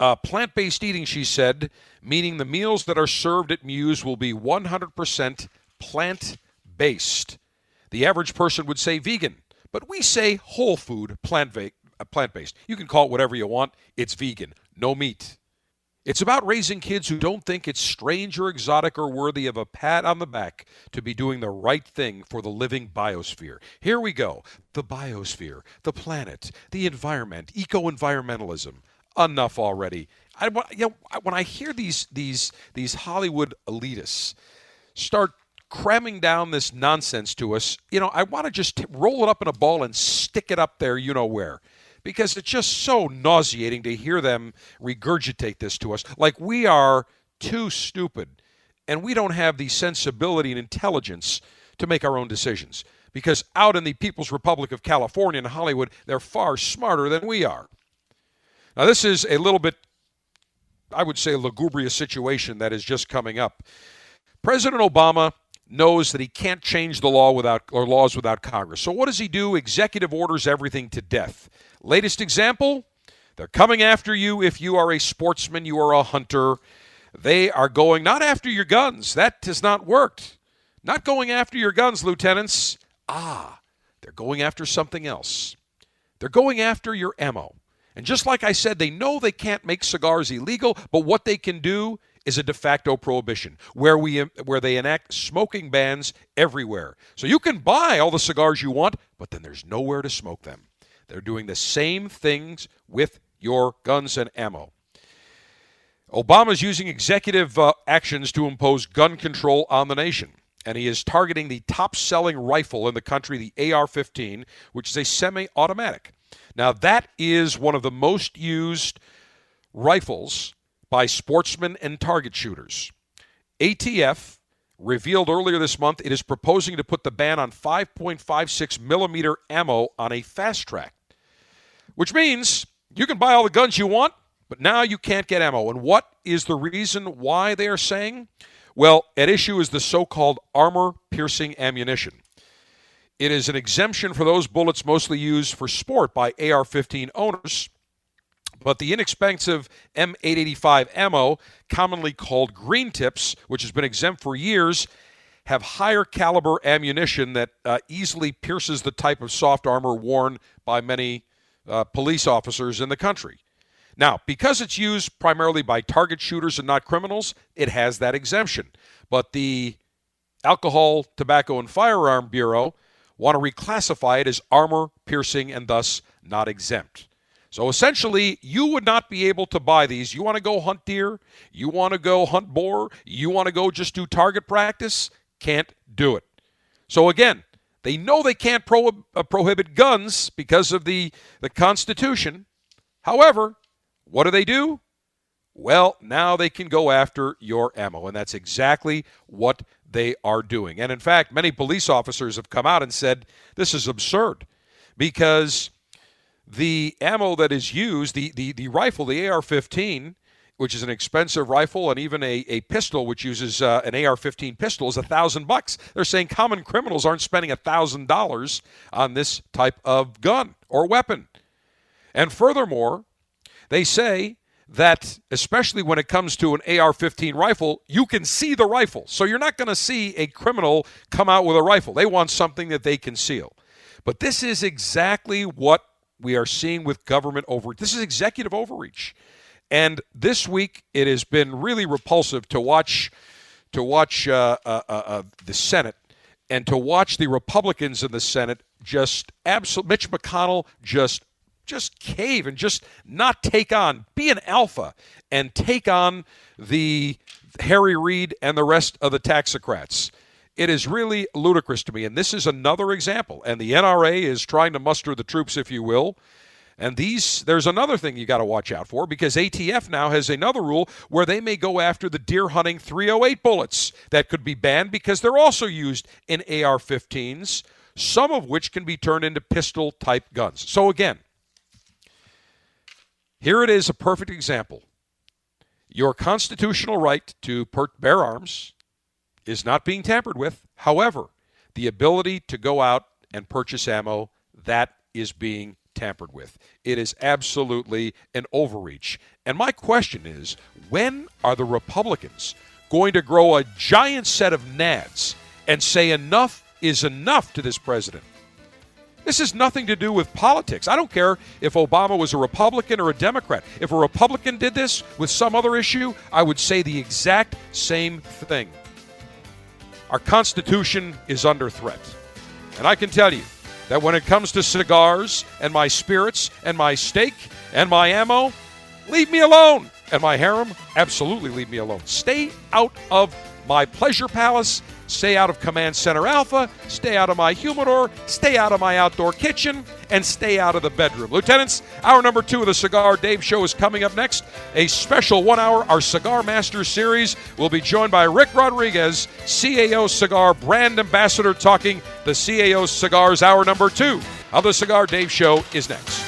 Uh, plant based eating, she said, meaning the meals that are served at Muse will be 100% plant based. The average person would say vegan, but we say whole food, plant uh, based. You can call it whatever you want. It's vegan, no meat. It's about raising kids who don't think it's strange or exotic or worthy of a pat on the back to be doing the right thing for the living biosphere. Here we go. The biosphere, the planet, the environment, eco-environmentalism. Enough already. I, you know, when I hear these these these Hollywood elitists start cramming down this nonsense to us, you know, I want to just roll it up in a ball and stick it up there, you know where because it's just so nauseating to hear them regurgitate this to us like we are too stupid and we don't have the sensibility and intelligence to make our own decisions. Because out in the People's Republic of California and Hollywood, they're far smarter than we are. Now, this is a little bit, I would say, lugubrious situation that is just coming up. President Obama knows that he can't change the law without or laws without Congress. So what does he do? Executive orders everything to death. Latest example, they're coming after you if you are a sportsman, you are a hunter. They are going not after your guns. That has not worked. Not going after your guns, lieutenants. Ah, they're going after something else. They're going after your ammo. And just like I said, they know they can't make cigars illegal, but what they can do is a de facto prohibition where we where they enact smoking bans everywhere. So you can buy all the cigars you want, but then there's nowhere to smoke them. They're doing the same things with your guns and ammo. Obama's using executive uh, actions to impose gun control on the nation. And he is targeting the top selling rifle in the country, the AR 15, which is a semi automatic. Now, that is one of the most used rifles by sportsmen and target shooters. ATF revealed earlier this month it is proposing to put the ban on 5.56 millimeter ammo on a fast track. which means you can buy all the guns you want, but now you can't get ammo. And what is the reason why they are saying? Well, at issue is the so called armor piercing ammunition. It is an exemption for those bullets mostly used for sport by AR 15 owners. But the inexpensive M885 ammo, commonly called green tips, which has been exempt for years, have higher caliber ammunition that uh, easily pierces the type of soft armor worn by many uh, police officers in the country. Now, because it's used primarily by target shooters and not criminals, it has that exemption. But the Alcohol, Tobacco, and Firearm Bureau want to reclassify it as armor piercing and thus not exempt. So essentially, you would not be able to buy these. You want to go hunt deer, you want to go hunt boar, you want to go just do target practice, can't do it. So again, they know they can't pro- uh, prohibit guns because of the, the Constitution. However, what do they do? Well, now they can go after your ammo, and that's exactly what they are doing. And in fact, many police officers have come out and said this is absurd because the ammo that is used, the, the, the rifle, the AR 15, which is an expensive rifle, and even a, a pistol, which uses uh, an AR 15 pistol, is a thousand bucks. They're saying common criminals aren't spending a thousand dollars on this type of gun or weapon. And furthermore, they say that, especially when it comes to an AR 15 rifle, you can see the rifle. So you're not going to see a criminal come out with a rifle. They want something that they can conceal. But this is exactly what we are seeing with government over. This is executive overreach. And this week, it has been really repulsive to watch to watch uh, uh, uh, uh the Senate and to watch the Republicans in the Senate just absolutely Mitch McConnell just just cave and just not take on, be an alpha and take on the Harry Reid and the rest of the taxocrats. It is really ludicrous to me. And this is another example. And the NRA is trying to muster the troops, if you will. And these, there's another thing you got to watch out for because ATF now has another rule where they may go after the deer hunting 308 bullets that could be banned because they're also used in AR 15s, some of which can be turned into pistol type guns. So, again, here it is a perfect example. Your constitutional right to bear arms is not being tampered with. However, the ability to go out and purchase ammo, that is being tampered with. It is absolutely an overreach. And my question is when are the Republicans going to grow a giant set of nads and say enough is enough to this president? This has nothing to do with politics. I don't care if Obama was a Republican or a Democrat. If a Republican did this with some other issue, I would say the exact same thing. Our Constitution is under threat. And I can tell you that when it comes to cigars and my spirits and my steak and my ammo, leave me alone. And my harem, absolutely leave me alone. Stay out of my pleasure palace Stay out of Command Center Alpha, stay out of my humidor, stay out of my outdoor kitchen, and stay out of the bedroom. Lieutenants, hour number two of the Cigar Dave Show is coming up next. A special one hour, our Cigar Masters series. will be joined by Rick Rodriguez, CAO Cigar brand ambassador, talking the CAO Cigars. Hour number two of the Cigar Dave Show is next.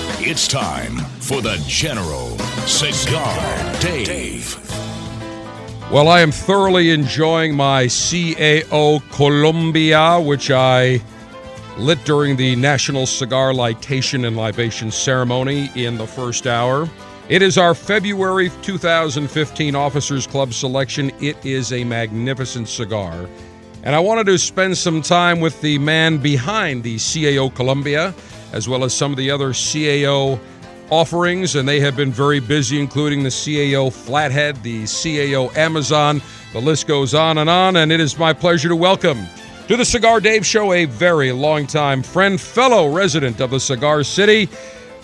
It's time for the General Cigar Dave. Well, I am thoroughly enjoying my CAO Colombia, which I lit during the National Cigar Litation and Libation Ceremony in the first hour. It is our February 2015 Officers Club selection. It is a magnificent cigar. And I wanted to spend some time with the man behind the CAO Colombia, as well as some of the other CAO offerings, and they have been very busy, including the CAO Flathead, the CAO Amazon. The list goes on and on, and it is my pleasure to welcome to the Cigar Dave Show a very long-time friend, fellow resident of the Cigar City,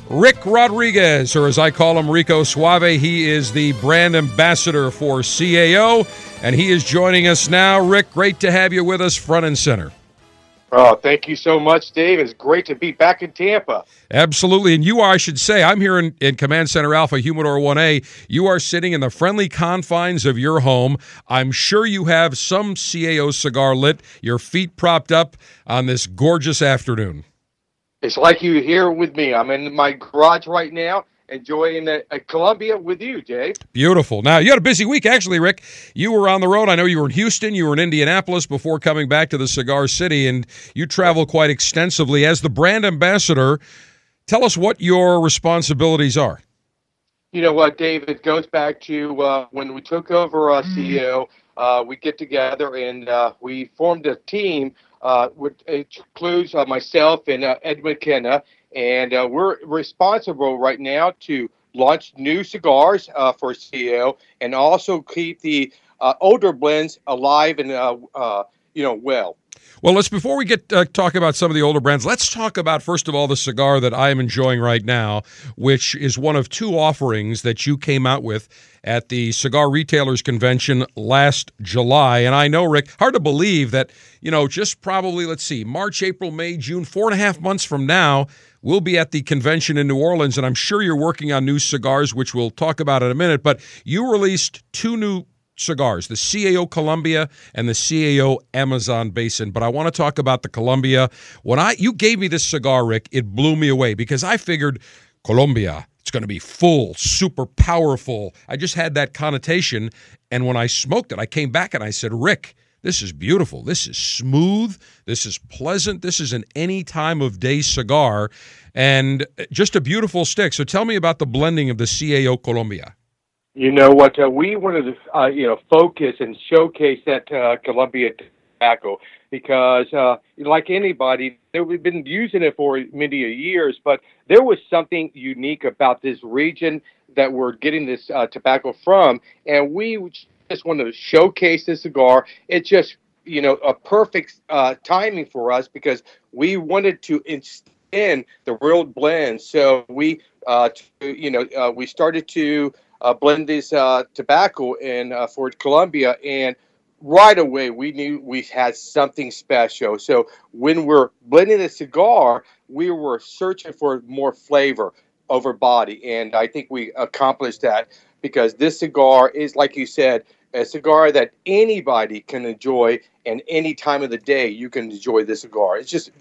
Rick Rodriguez, or as I call him, Rico Suave. He is the brand ambassador for CAO, and he is joining us now. Rick, great to have you with us front and center. Oh, thank you so much, Dave. It's great to be back in Tampa. Absolutely. And you are, I should say, I'm here in, in Command Center Alpha, Humidor 1A. You are sitting in the friendly confines of your home. I'm sure you have some CAO cigar lit, your feet propped up on this gorgeous afternoon. It's like you're here with me. I'm in my garage right now enjoying the, uh, Colombia with you, Dave. Beautiful. Now, you had a busy week, actually, Rick. You were on the road. I know you were in Houston, you were in Indianapolis before coming back to the Cigar City, and you travel quite extensively. As the brand ambassador, tell us what your responsibilities are. You know what, Dave? It goes back to uh, when we took over uh, CAO. Uh, we get together and uh, we formed a team, uh, which includes uh, myself and uh, Ed McKenna, and uh, we're responsible right now to launch new cigars uh, for CAO and also keep the uh, older blends alive and uh, uh, you know well. Well, let's before we get uh, talk about some of the older brands, let's talk about first of all the cigar that I am enjoying right now, which is one of two offerings that you came out with at the Cigar Retailers Convention last July. And I know, Rick, hard to believe that you know just probably let's see, March, April, May, June, four and a half months from now, we'll be at the convention in New Orleans, and I'm sure you're working on new cigars, which we'll talk about in a minute. But you released two new cigars, the CAO Colombia and the CAO Amazon Basin. But I want to talk about the Colombia. When I you gave me this cigar, Rick, it blew me away because I figured Colombia, it's going to be full, super powerful. I just had that connotation. And when I smoked it, I came back and I said, Rick, this is beautiful. This is smooth. This is pleasant. This is an any time of day cigar and just a beautiful stick. So tell me about the blending of the CAO Colombia. You know what? Uh, we wanted to, uh, you know, focus and showcase that uh, Colombia tobacco because, uh, like anybody, we've been using it for many years, but there was something unique about this region that we're getting this uh, tobacco from, and we just wanted to showcase this cigar. It's just, you know, a perfect uh, timing for us because we wanted to extend the real blend. So we, uh, to, you know, uh, we started to uh, blend this uh, tobacco in uh, for Colombia, and right away we knew we had something special. So when we're blending the cigar, we were searching for more flavor over body, and I think we accomplished that because this cigar is, like you said, a cigar that anybody can enjoy, and any time of the day you can enjoy this cigar. It's just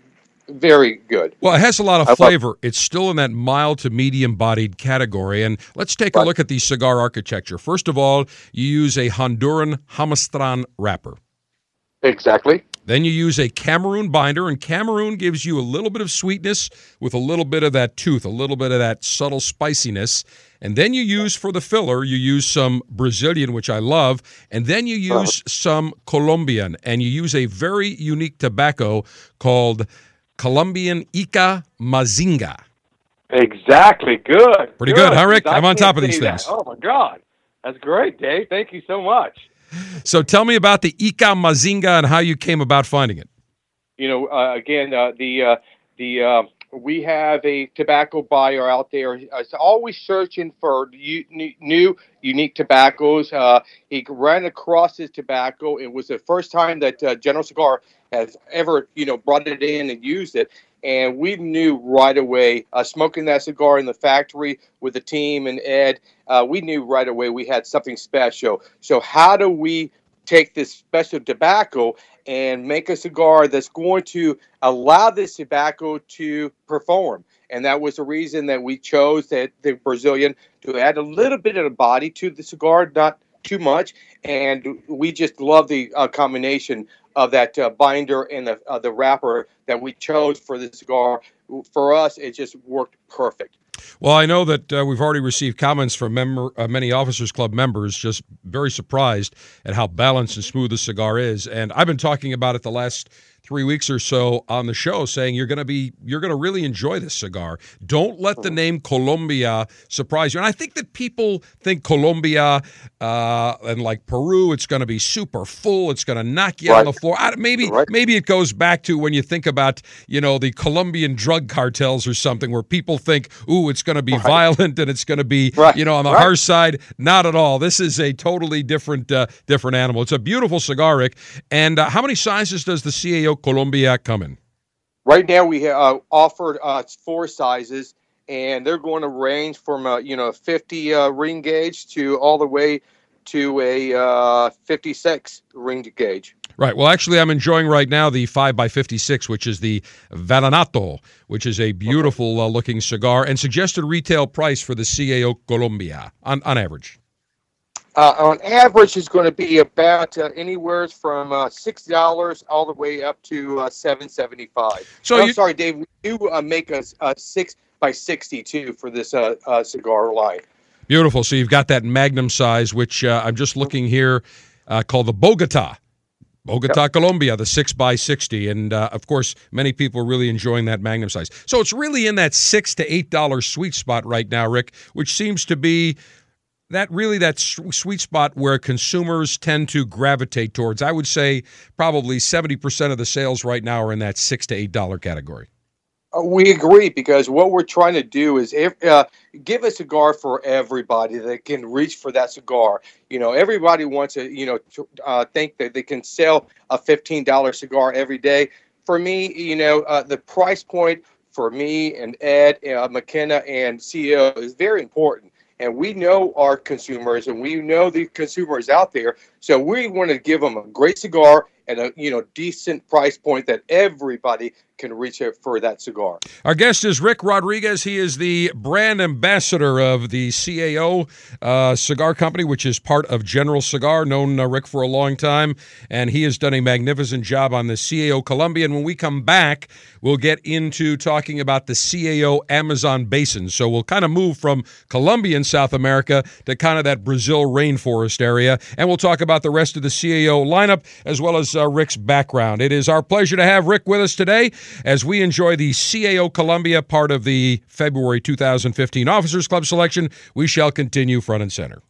very good. Well, it has a lot of flavor. It's still in that mild to medium bodied category. And let's take a look at the cigar architecture. First of all, you use a Honduran Jamastran wrapper. Exactly. Then you use a Cameroon binder, and Cameroon gives you a little bit of sweetness with a little bit of that tooth, a little bit of that subtle spiciness. And then you use for the filler, you use some Brazilian, which I love, and then you use some Colombian, and you use a very unique tobacco called Colombian Ica Mazinga. Exactly. Good. Pretty good, good huh, Rick? I'm on top of these things. That. Oh, my God. That's great, Dave. Thank you so much. So tell me about the Ica Mazinga and how you came about finding it. You know, uh, again, uh, the uh, the uh, we have a tobacco buyer out there. It's always searching for new, unique tobaccos. Uh, he ran across his tobacco. It was the first time that uh, General Cigar has ever, you know, brought it in and used it. And we knew right away, uh, smoking that cigar in the factory with the team and Ed, uh, we knew right away we had something special. So how do we take this special tobacco and make a cigar that's going to allow this tobacco to perform. And that was the reason that we chose that the Brazilian to add a little bit of body to the cigar, not too much, and we just love the uh, combination of that uh, binder and the uh, the wrapper that we chose for the cigar. For us, it just worked perfect. Well, I know that uh, we've already received comments from uh, many Officers Club members, just very surprised at how balanced and smooth the cigar is. And I've been talking about it the last three weeks or so on the show saying you're going to be you're going to really enjoy this cigar. Don't let the name colombia surprise you. And i think that people think colombia uh, and like peru it's going to be super full it's going to knock you right. on the floor. I, maybe right. maybe it goes back to when you think about you know the colombian drug cartels or something where people think ooh it's going to be right. violent and it's going to be you know on the harsh side. Not at all. This is a totally different uh, different animal. It's a beautiful cigar rick. And uh, how many sizes does the cao Colombia coming? Right now, we uh, offered uh, four sizes, and they're going to range from a you know 50 uh, ring gauge to all the way to a uh, 56 ring gauge. Right. Well, actually, I'm enjoying right now the 5x56, which is the Vallenato, which is a beautiful uh, looking cigar, and suggested retail price for the CAO Colombia on, on average. Uh, on average, is going to be about uh, anywhere from uh, six dollars all the way up to uh, seven seventy five. So I'm sorry, Dave. We do uh, make a, a, six by sixty two for this uh, cigar line. Beautiful. So you've got that Magnum size, which I'm just looking here, called the Bogota. Bogota, yep. Colombia, the 6 by 60 And uh, of course, many people are really enjoying that Magnum size. So it's really in that 6 to $8 sweet spot right now, Rick, which seems to be that really that sweet spot where consumers tend to gravitate towards. I would say probably 70% of the sales right now are in that 6 to 8 dollar category. Uh, we agree because what we're trying to do is uh, give a cigar for everybody that can reach for that cigar. You know, everybody wants to, you know, uh, think that they can sell a $15 cigar every day. For me, you know, uh, the price point for me and Ed, uh, McKenna, and CAO is very important and we know our consumers and we know the consumers out there so we want to give them a great cigar at a you know decent price point that everybody can reach it for that cigar. Our guest is Rick Rodriguez. He is the brand ambassador of the CAO uh, cigar company, which is part of General Cigar, known uh, Rick for a long time, and he has done a magnificent job on the CAO Colombia. And when we come back, we'll get into talking about the CAO Amazon basin. So we'll kind of move from Colombia South America to kind of that Brazil rainforest area, and we'll talk about the rest of the CAO lineup as well as uh, Rick's background. It is our pleasure to have Rick with us today as we enjoy the CAO Colombia part of the February 2015 Officers Club selection. We shall continue front and center.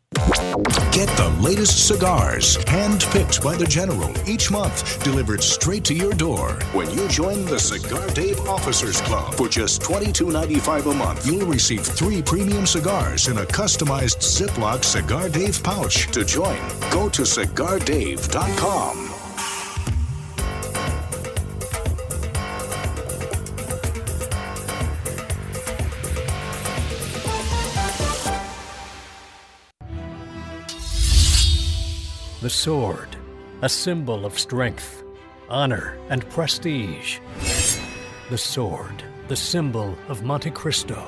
Get the latest cigars, hand-picked by the General each month, delivered straight to your door. When you join the Cigar Dave Officers Club for just $22.95 a month, you'll receive three premium cigars in a customized Ziploc Cigar Dave pouch. To join, go to cigardave.com. The sword, a symbol of strength, honor, and prestige. The sword, the symbol of Montecristo.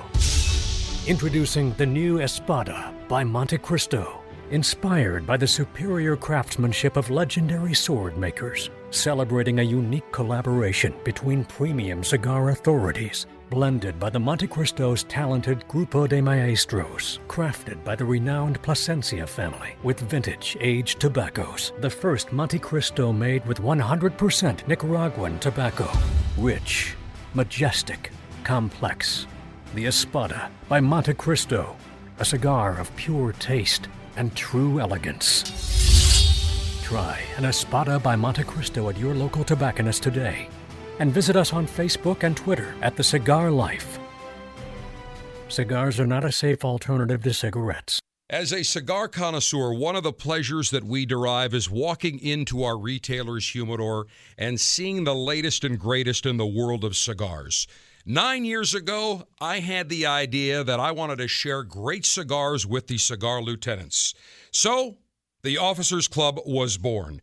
Introducing the new Espada by Montecristo, inspired by the superior craftsmanship of legendary sword makers, celebrating a unique collaboration between premium cigar authorities blended by the Montecristo's talented Grupo de Maestros, crafted by the renowned Plasencia family with vintage aged tobaccos. The first Montecristo made with 100% Nicaraguan tobacco. Rich, majestic, complex. The Espada by Montecristo, a cigar of pure taste and true elegance. Try an Espada by Montecristo at your local tobacconist today and visit us on Facebook and Twitter at The Cigar Life. Cigars are not a safe alternative to cigarettes. As a cigar connoisseur, one of the pleasures that we derive is walking into our retailer's humidor and seeing the latest and greatest in the world of cigars. Nine years ago, I had the idea that I wanted to share great cigars with the cigar lieutenants. So, the Officers Club was born.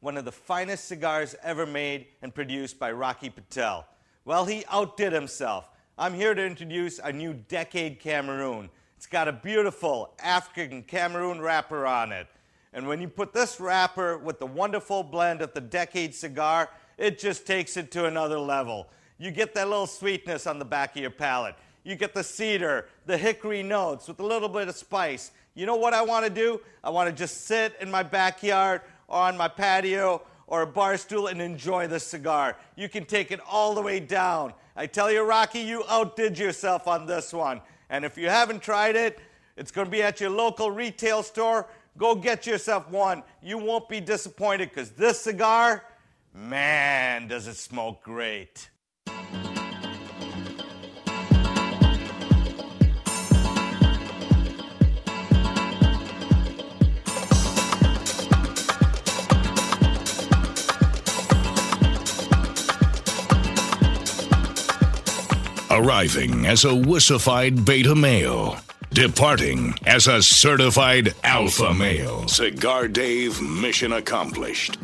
one of the finest cigars ever made and produced by Rocky Patel. Well, he outdid himself. I'm here to introduce a new Decade Cameroon. It's got a beautiful African Cameroon wrapper on it. And when you put this wrapper with the wonderful blend of the Decade cigar, it just takes it to another level. You get that little sweetness on the back of your palate. You get the cedar, the hickory notes with a little bit of spice. You know what I want to do? I want to just sit in my backyard or on my patio or a bar stool and enjoy the cigar. You can take it all the way down. I tell you, Rocky, you outdid yourself on this one. And if you haven't tried it, it's going to be at your local retail store. Go get yourself one. You won't be disappointed because this cigar, man, does it smoke great. Arriving as a wussified beta male. Departing as a certified alpha male. Cigar Dave, mission accomplished.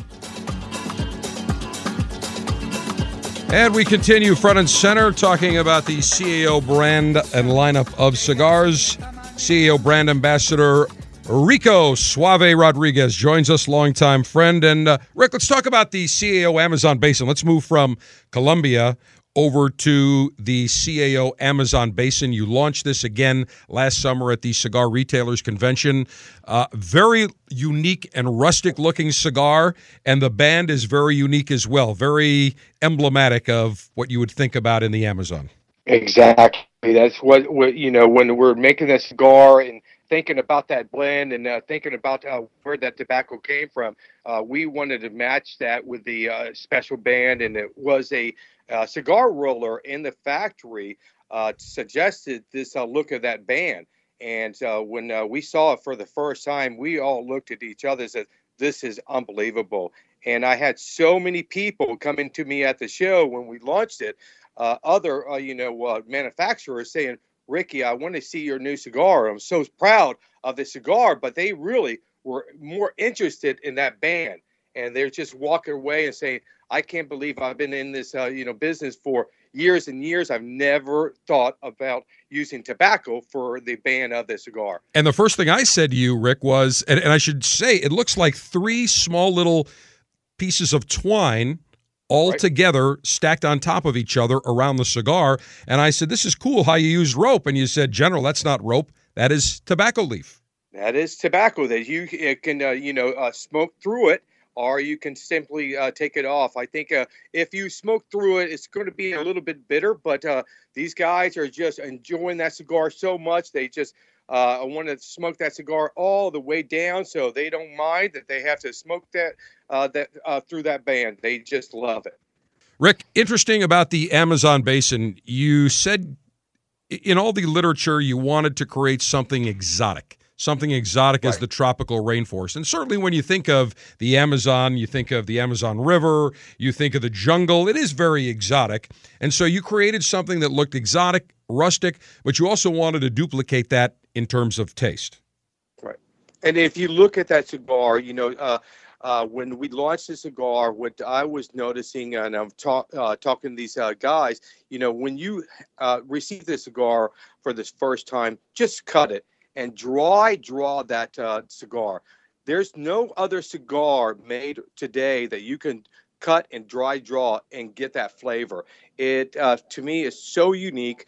And we continue front and center talking about the CAO brand and lineup of cigars. CAO brand ambassador Rico Suave Rodriguez joins us, longtime friend. And uh, Rick, let's talk about the CAO Amazon Basin. Let's move from Colombia over to the CAO Amazon Basin. You launched this again last summer at the Cigar Retailers Convention. Uh, very unique and rustic looking cigar, and the band is very unique as well. Very emblematic of what you would think about in the Amazon. Exactly. That's what, what you know when we're making a cigar and thinking about that blend and uh, thinking about uh, where that tobacco came from. Uh, we wanted to match that with the uh, special band, and it was a uh, cigar roller in the factory uh, suggested this uh, look of that band. And uh, when uh, we saw it for the first time, we all looked at each other and said, "This is unbelievable." And I had so many people coming to me at the show when we launched it. other, you know, manufacturers saying, Ricky, I want to see your new cigar. I'm so proud of the cigar, but they really were more interested in that band. And they're just walking away and saying, I can't believe I've been in this, uh, you know, business for years and years. I've never thought about using tobacco for the ban of the cigar. And the first thing I said to you, Rick, was, and, and I should say, it looks like three small little pieces of twine all right. together stacked on top of each other around the cigar. And I said, This is cool how you use rope. And you said, General, that's not rope. That is tobacco leaf. That is tobacco that you can, uh, you know, uh, smoke through it or you can simply uh, take it off. I think uh, if you smoke through it, it's going to be a little bit bitter, but uh, these guys are just enjoying that cigar so much. They just uh, want to smoke that cigar all the way down, so they don't mind that they have to smoke that uh, that uh, through that band. They just love it. Rick, interesting about the Amazon basin. You said in all the literature you wanted to create something exotic. Something exotic right. as the tropical rainforest. And certainly when you think of the Amazon, you think of the Amazon River, you think of the jungle. It is very exotic. And so you created something that looked exotic, rustic, but you also wanted to duplicate that in terms of taste. Right. And if you look at that cigar, you know, uh, uh, when we launched the cigar, what I was noticing, and I'm talk, uh, talking to these uh, guys, you know, when you uh, receive the cigar for this first time, just cut it and dry draw that uh, cigar. There's no other cigar made today that you can cut and dry draw and get that flavor. It uh, to me is so unique.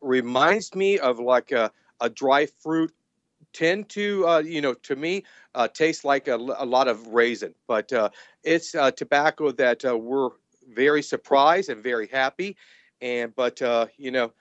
reminds me of like a, a dry fruit tend to, uh, you know, to me, uh, taste like a, a, lot of raisin. But uh, it's uh, tobacco that uh, we're very surprised and very happy. And but uh, you know,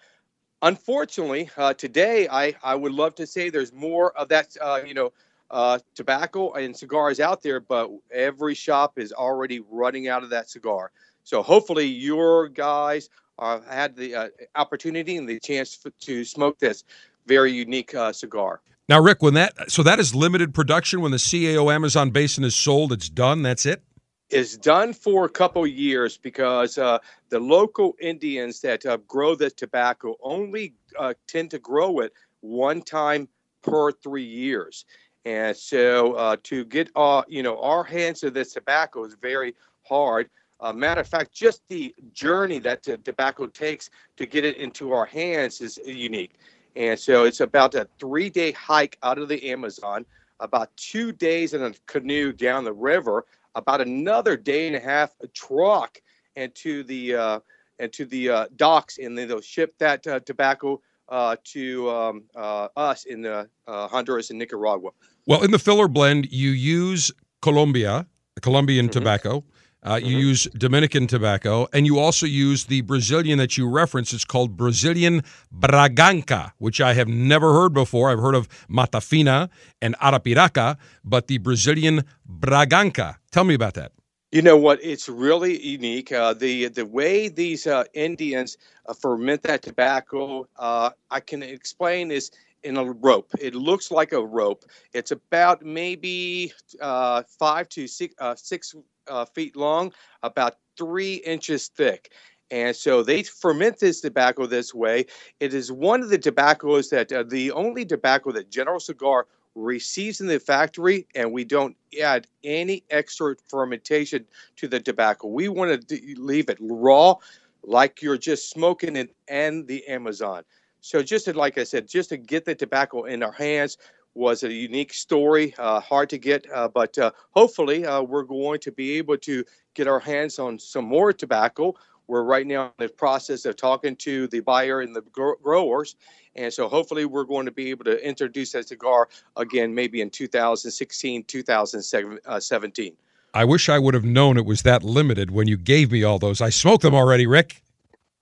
unfortunately, today I I would love to say there's more of that, you know. uh, tobacco and cigars out there, but every shop is already running out of that cigar. So hopefully, your guys uh, had the uh, opportunity and the chance f- to smoke this very unique uh, cigar. Now, Rick, when that so that is limited production. When the CAO Amazon Basin is sold, it's done. That's it. Is done for a couple years because uh, the local Indians that uh, grow the tobacco only uh, tend to grow it one time per three years, and so uh, to get uh, you know our hands of this tobacco is very hard. Uh, matter of fact, just the journey that the tobacco takes to get it into our hands is unique. And so it's about a three day hike out of the Amazon, about two days in a canoe down the river, about another day and a half a truck and to the uh, and to the uh, docks, and then they'll ship that uh, tobacco uh, to um, uh, us in uh, Honduras and Nicaragua. Well, in the filler blend, you use Colombia, Colombian Mm-hmm. tobacco. Uh, You use Dominican tobacco, and you also use the Brazilian that you reference. It's called Brazilian Braganca, which I have never heard before. I've heard of Matafina and Arapiraca, but the Brazilian Braganca. Tell me about that. You know what? It's really unique. Uh, the the way these uh, Indians uh, ferment that tobacco, uh, I can explain is in a rope. It looks like a rope. It's about maybe uh, five to six uh, six uh, feet long, about three inches thick. And so they ferment this tobacco this way. It is one of the tobaccos that uh, the only tobacco that General Cigar receives in the factory, and we don't add any extra fermentation to the tobacco. We want to leave it raw, like you're just smoking it and the Amazon. So, just to, like I said, just to get the tobacco in our hands was a unique story, uh, hard to get, uh, but uh, hopefully uh, we're going to be able to get our hands on some more tobacco. We're right now in the process of talking to the buyer and the gro- growers. And so hopefully we're going to be able to introduce that cigar again, maybe in 2016, 2017. I wish I would have known it was that limited when you gave me all those. I smoked them already, Rick.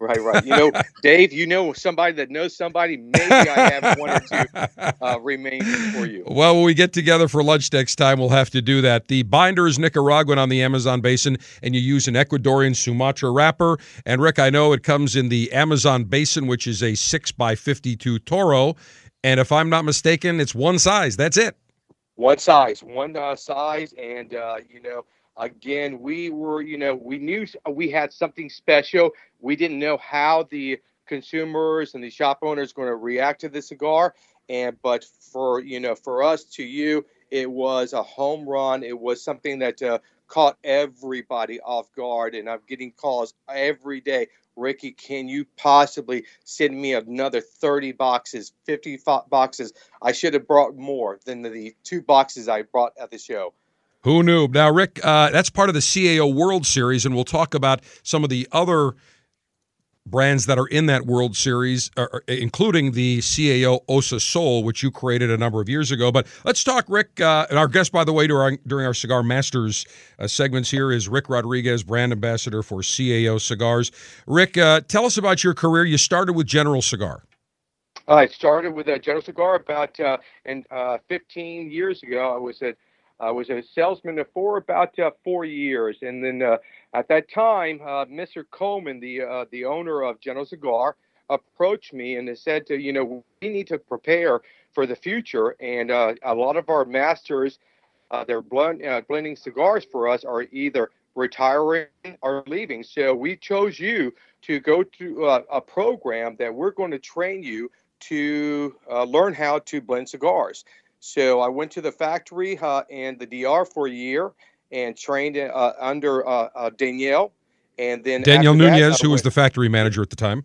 Right, right. You know, <laughs> Dave, you know somebody that knows somebody. Maybe I have one or two <laughs> uh, remaining for you. Well, when we get together for lunch next time, we'll have to do that. The binder is Nicaraguan on the Amazon basin, and you use an Ecuadorian Sumatra wrapper. And Rick, I know it comes in the Amazon basin, which is a 6 by 52 Toro. And if I'm not mistaken, it's one size. That's it. One size, one uh, size, and uh, you know, again, we were, you know, we knew we had something special. We didn't know how the consumers and the shop owners going to react to the cigar, and but for you know, for us to you, it was a home run. It was something that uh, caught everybody off guard, and I'm getting calls every day. Ricky, can you possibly send me another 30 boxes, 50 boxes? I should have brought more than the two boxes I brought at the show. Who knew? Now, Rick, uh, that's part of the CAO World Series, and we'll talk about some of the other brands that are in that World Series, uh, including the CAO OSA Sol, which you created a number of years ago. But let's talk, Rick. Uh, and our guest, by the way, during, during our Cigar Masters uh, segments here is Rick Rodriguez, brand ambassador for CAO Cigars. Rick, uh, tell us about your career. You started with General Cigar. I started with a General Cigar about uh, and uh, 15 years ago. I was a I was a salesman for about uh, four years, and then uh, at that time, uh, Mr. Cullman, the uh, the owner of General Cigar, approached me and said, to, "You know, we need to prepare for the future, and uh, a lot of our masters, uh, they're blend, blending cigars for us, are either retiring or leaving. So we chose you to go to a program that we're going to train you to learn how to blend cigars." So I went to the factory uh, and the DR for a year and trained uh, under uh, uh Daniel. And then Daniel after that, Nunez, who was the factory manager at the time.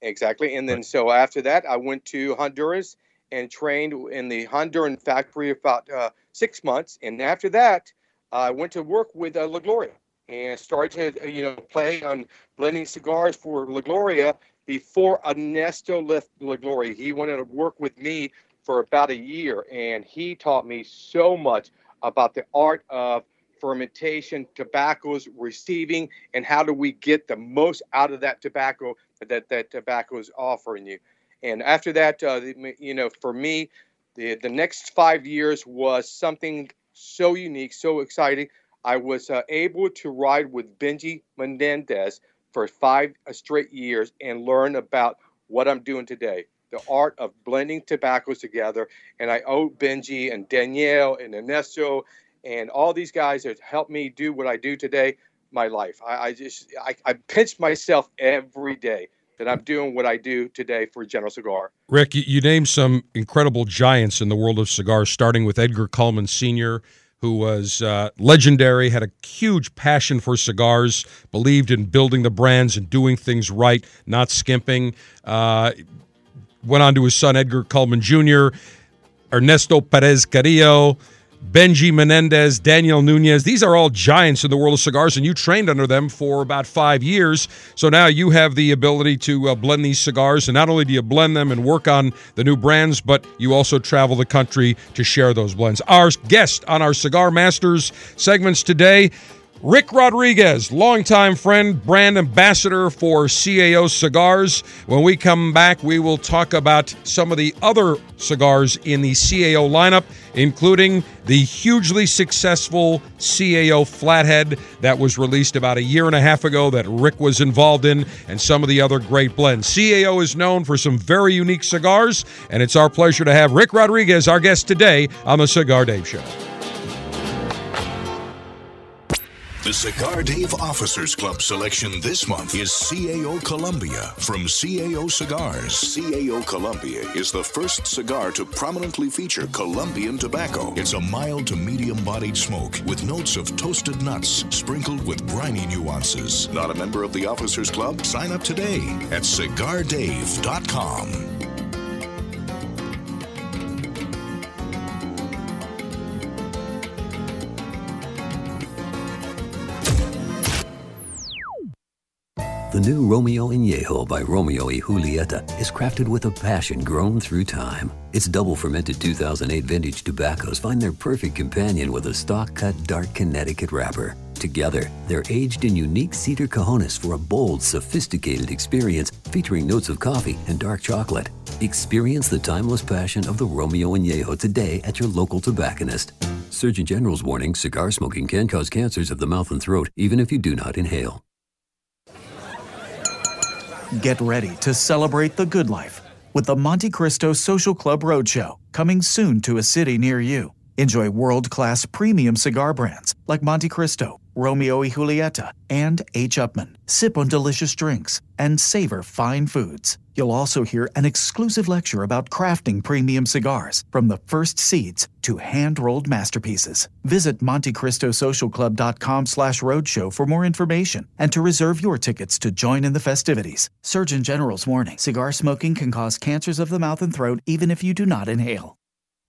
Exactly. And then so after that, I went to Honduras and trained in the Honduran factory about uh, six months. And after that, I went to work with uh, La Gloria and started to, you know, play on blending cigars for La Gloria before Ernesto left La Gloria. He wanted to work with me for about a year, and he taught me so much about the art of fermentation, tobaccos, receiving, and how do we get the most out of that tobacco that that tobacco is offering you. And after that, uh, you know, for me, the the next five years was something so unique, so exciting. I was uh, able to ride with Benji Menendez for five straight years and learn about what I'm doing today the art of blending tobaccos together. And I owe Benji and Daniel and Ernesto and all these guys that helped me do what I do today my life. I, I just I, I pinch myself every day that I'm doing what I do today for General Cigar. Rick, you, you named some incredible giants in the world of cigars, starting with Edgar Cullman Sr., who was uh, legendary, had a huge passion for cigars, believed in building the brands and doing things right, not skimping. Uh, went on to his son Edgar Cullman Jr., Ernesto Perez Carrillo, Benji Menendez, Daniel Nunez. These are all giants in the world of cigars, and you trained under them for about five years. So now you have the ability to uh, blend these cigars, and not only do you blend them and work on the new brands, but you also travel the country to share those blends. Our guest on our Cigar Masters segments today. Rick Rodriguez, longtime friend, brand ambassador for CAO Cigars. When we come back, we will talk about some of the other cigars in the CAO lineup, including the hugely successful CAO Flathead that was released about a year and a half ago that Rick was involved in, and some of the other great blends. CAO is known for some very unique cigars, and it's our pleasure to have Rick Rodriguez, our guest today on the Cigar Dave Show. The Cigar Dave Officers Club selection this month is CAO Colombia from CAO Cigars. CAO Colombia is the first cigar to prominently feature Colombian tobacco. It's a mild to medium bodied smoke with notes of toasted nuts sprinkled with briny nuances. Not a member of the Officers Club? Sign up today at cigardave.com. The new Romeo Añejo by Romeo y Julieta is crafted with a passion grown through time. Its double fermented 2008 vintage tobaccos find their perfect companion with a stock cut dark Connecticut wrapper. Together, they're aged in unique cedar cajones for a bold, sophisticated experience featuring notes of coffee and dark chocolate. Experience the timeless passion of the Romeo Añejo today at your local tobacconist. Surgeon General's warning cigar smoking can cause cancers of the mouth and throat, even if you do not inhale. Get ready to celebrate the good life with the Montecristo Social Club Roadshow coming soon to a city near you. Enjoy world class premium cigar brands like Montecristo, Romeo y Julieta, and H. Upmann. Sip on delicious drinks and savor fine foods. You'll also hear an exclusive lecture about crafting premium cigars from the first seeds to hand-rolled masterpieces. Visit MonteCristoSocialClub.com slash roadshow for more information and to reserve your tickets to join in the festivities. Surgeon General's warning, cigar smoking can cause cancers of the mouth and throat even if you do not inhale.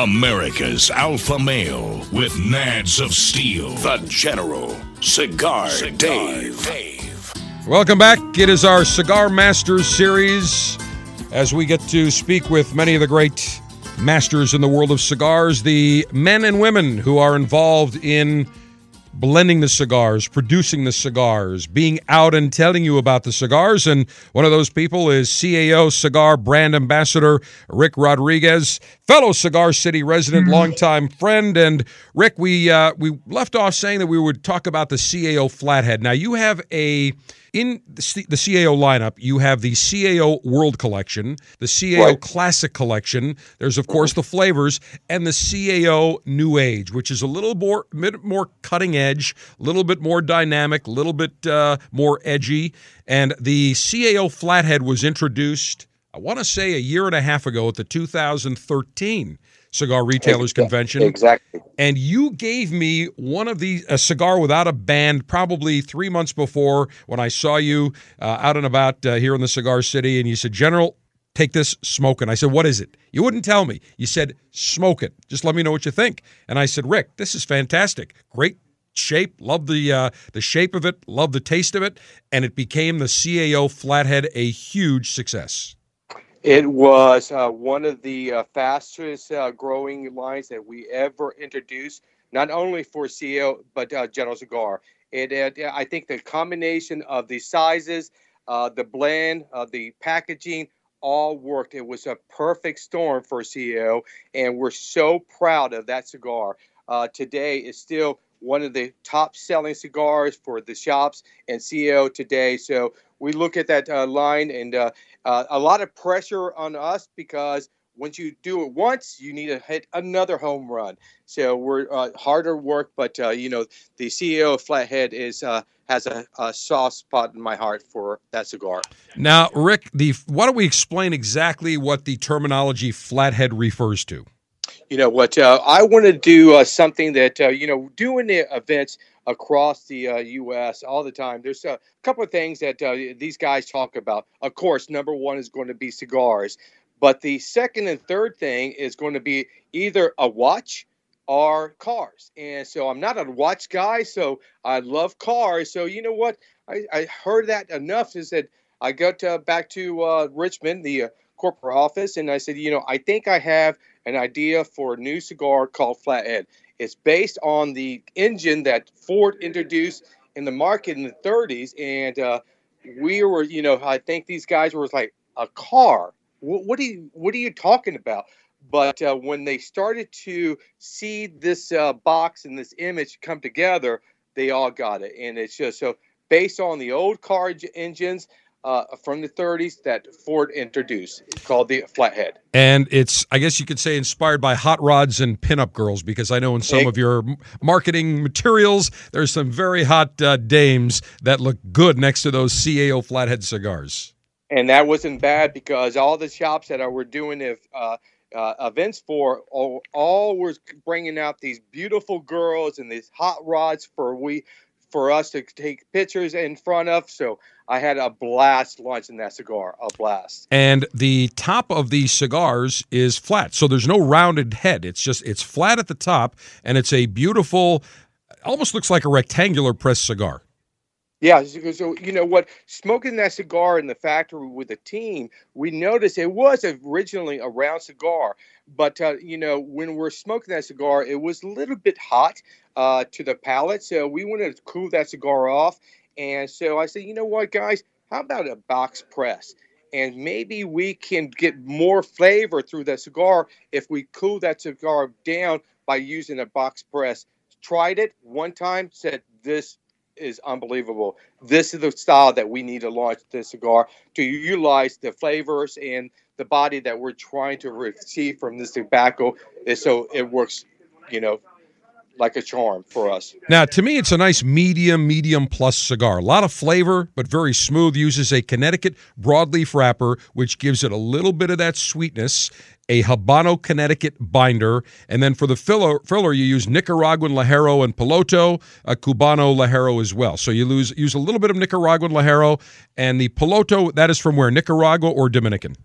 America's alpha male with nads of steel. The General Cigar, Dave. Welcome back. It is our Cigar Masters series as we get to speak with many of the great masters in the world of cigars, the men and women who are involved in blending the cigars, producing the cigars, being out and telling you about the cigars. And one of those people is CAO Cigar Brand Ambassador Rick Rodriguez, fellow Cigar City resident, longtime friend. And Rick, we uh, we left off saying that we would talk about the CAO Flathead. Now you have a in the, C- the CAO lineup, you have the CAO World Collection, the CAO Right. Classic Collection. There's of course the flavors and the CAO New Age, which is a little more bit more cutting edge, a little bit more dynamic, a little bit uh, more edgy. And the CAO Flathead was introduced I want to say a year and a half ago at the 2013 Cigar Retailers Convention. Exactly. And you gave me one of these, a cigar without a band, probably three months before when I saw you uh, out and about uh, here in the Cigar City. And you said, General, take this, smoke it. I said, what is it? You wouldn't tell me. You said, smoke it. Just let me know what you think. And I said, Rick, this is fantastic. Great shape. Love the uh, the shape of it. Love the taste of it. And it became the CAO Flathead a huge success. It was uh, one of the uh, fastest uh, growing lines that we ever introduced, not only for CAO but uh, General Cigar. It, it, I think the combination of the sizes, uh, the blend, uh, the packaging, all worked. It was a perfect storm for CAO, and we're so proud of that cigar. today is still one of the top selling cigars for the shops and CAO today. So we look at that uh, line and uh, uh, a lot of pressure on us because once you do it once, you need to hit another home run. So we're uh, harder work, but uh, you know the CAO of Flathead is uh, has a, a, soft spot in my heart for that cigar. Now, Rick, the why don't we explain exactly what the terminology Flathead refers to? You know what? I want to do something that you know doing the events across the uh, U.S. all the time. There's a couple of things that uh, these guys talk about. Of course, number one is going to be cigars, but the second and third thing is going to be either a watch or cars. And so I'm not a watch guy, so I love cars. So you know what? I, I heard that enough is that I got uh, back to uh, Richmond, the uh, corporate office, and I said, you know, I think I have an idea for a new cigar called Flathead. It's based on the engine that Ford introduced in the market in the 30s, and uh, we were, you know, I think these guys were like a car. What, what are you, what are you talking about? But uh, when they started to see this uh, box and this image come together, they all got it, and it's just so based on the old car engines uh, from the 30s that Ford introduced. It's called the Flathead. And it's, I guess you could say, inspired by hot rods and pinup girls, because I know in some of your marketing materials, there's some very hot uh, dames that look good next to those CAO Flathead cigars. And that wasn't bad because all the shops that I were doing if, uh, uh, events for all, all was bringing out these beautiful girls and these hot rods for we for us to take pictures in front of. So I had a blast launching that cigar, a blast. And the top of these cigars is flat, so there's no rounded head. It's just it's flat at the top, and it's a beautiful, almost looks like a rectangular pressed cigar. Yeah, so you know what? Smoking that cigar in the factory with the team, we noticed it was originally a round cigar, but uh, you know when we're smoking that cigar, it was a little bit hot uh, to the palate, so we wanted to cool that cigar off. And so I said, you know what, guys? How about a box press? And maybe we can get more flavor through the cigar if we cool that cigar down by using a box press. Tried it one time, said this is unbelievable. This is the style that we need to launch this cigar to utilize the flavors and the body that we're trying to receive from this tobacco, so it works, you know, like a charm for us. Now, to me, it's a nice medium, medium plus cigar. A lot of flavor, but very smooth. Uses a Connecticut broadleaf wrapper, which gives it a little bit of that sweetness. A Habano Connecticut binder, and then for the filler, filler you use Nicaraguan Ligero and Piloto, a Cubano Ligero as well. So you lose, use a little bit of Nicaraguan Ligero, and the Piloto that is from where Nicaragua or Dominican.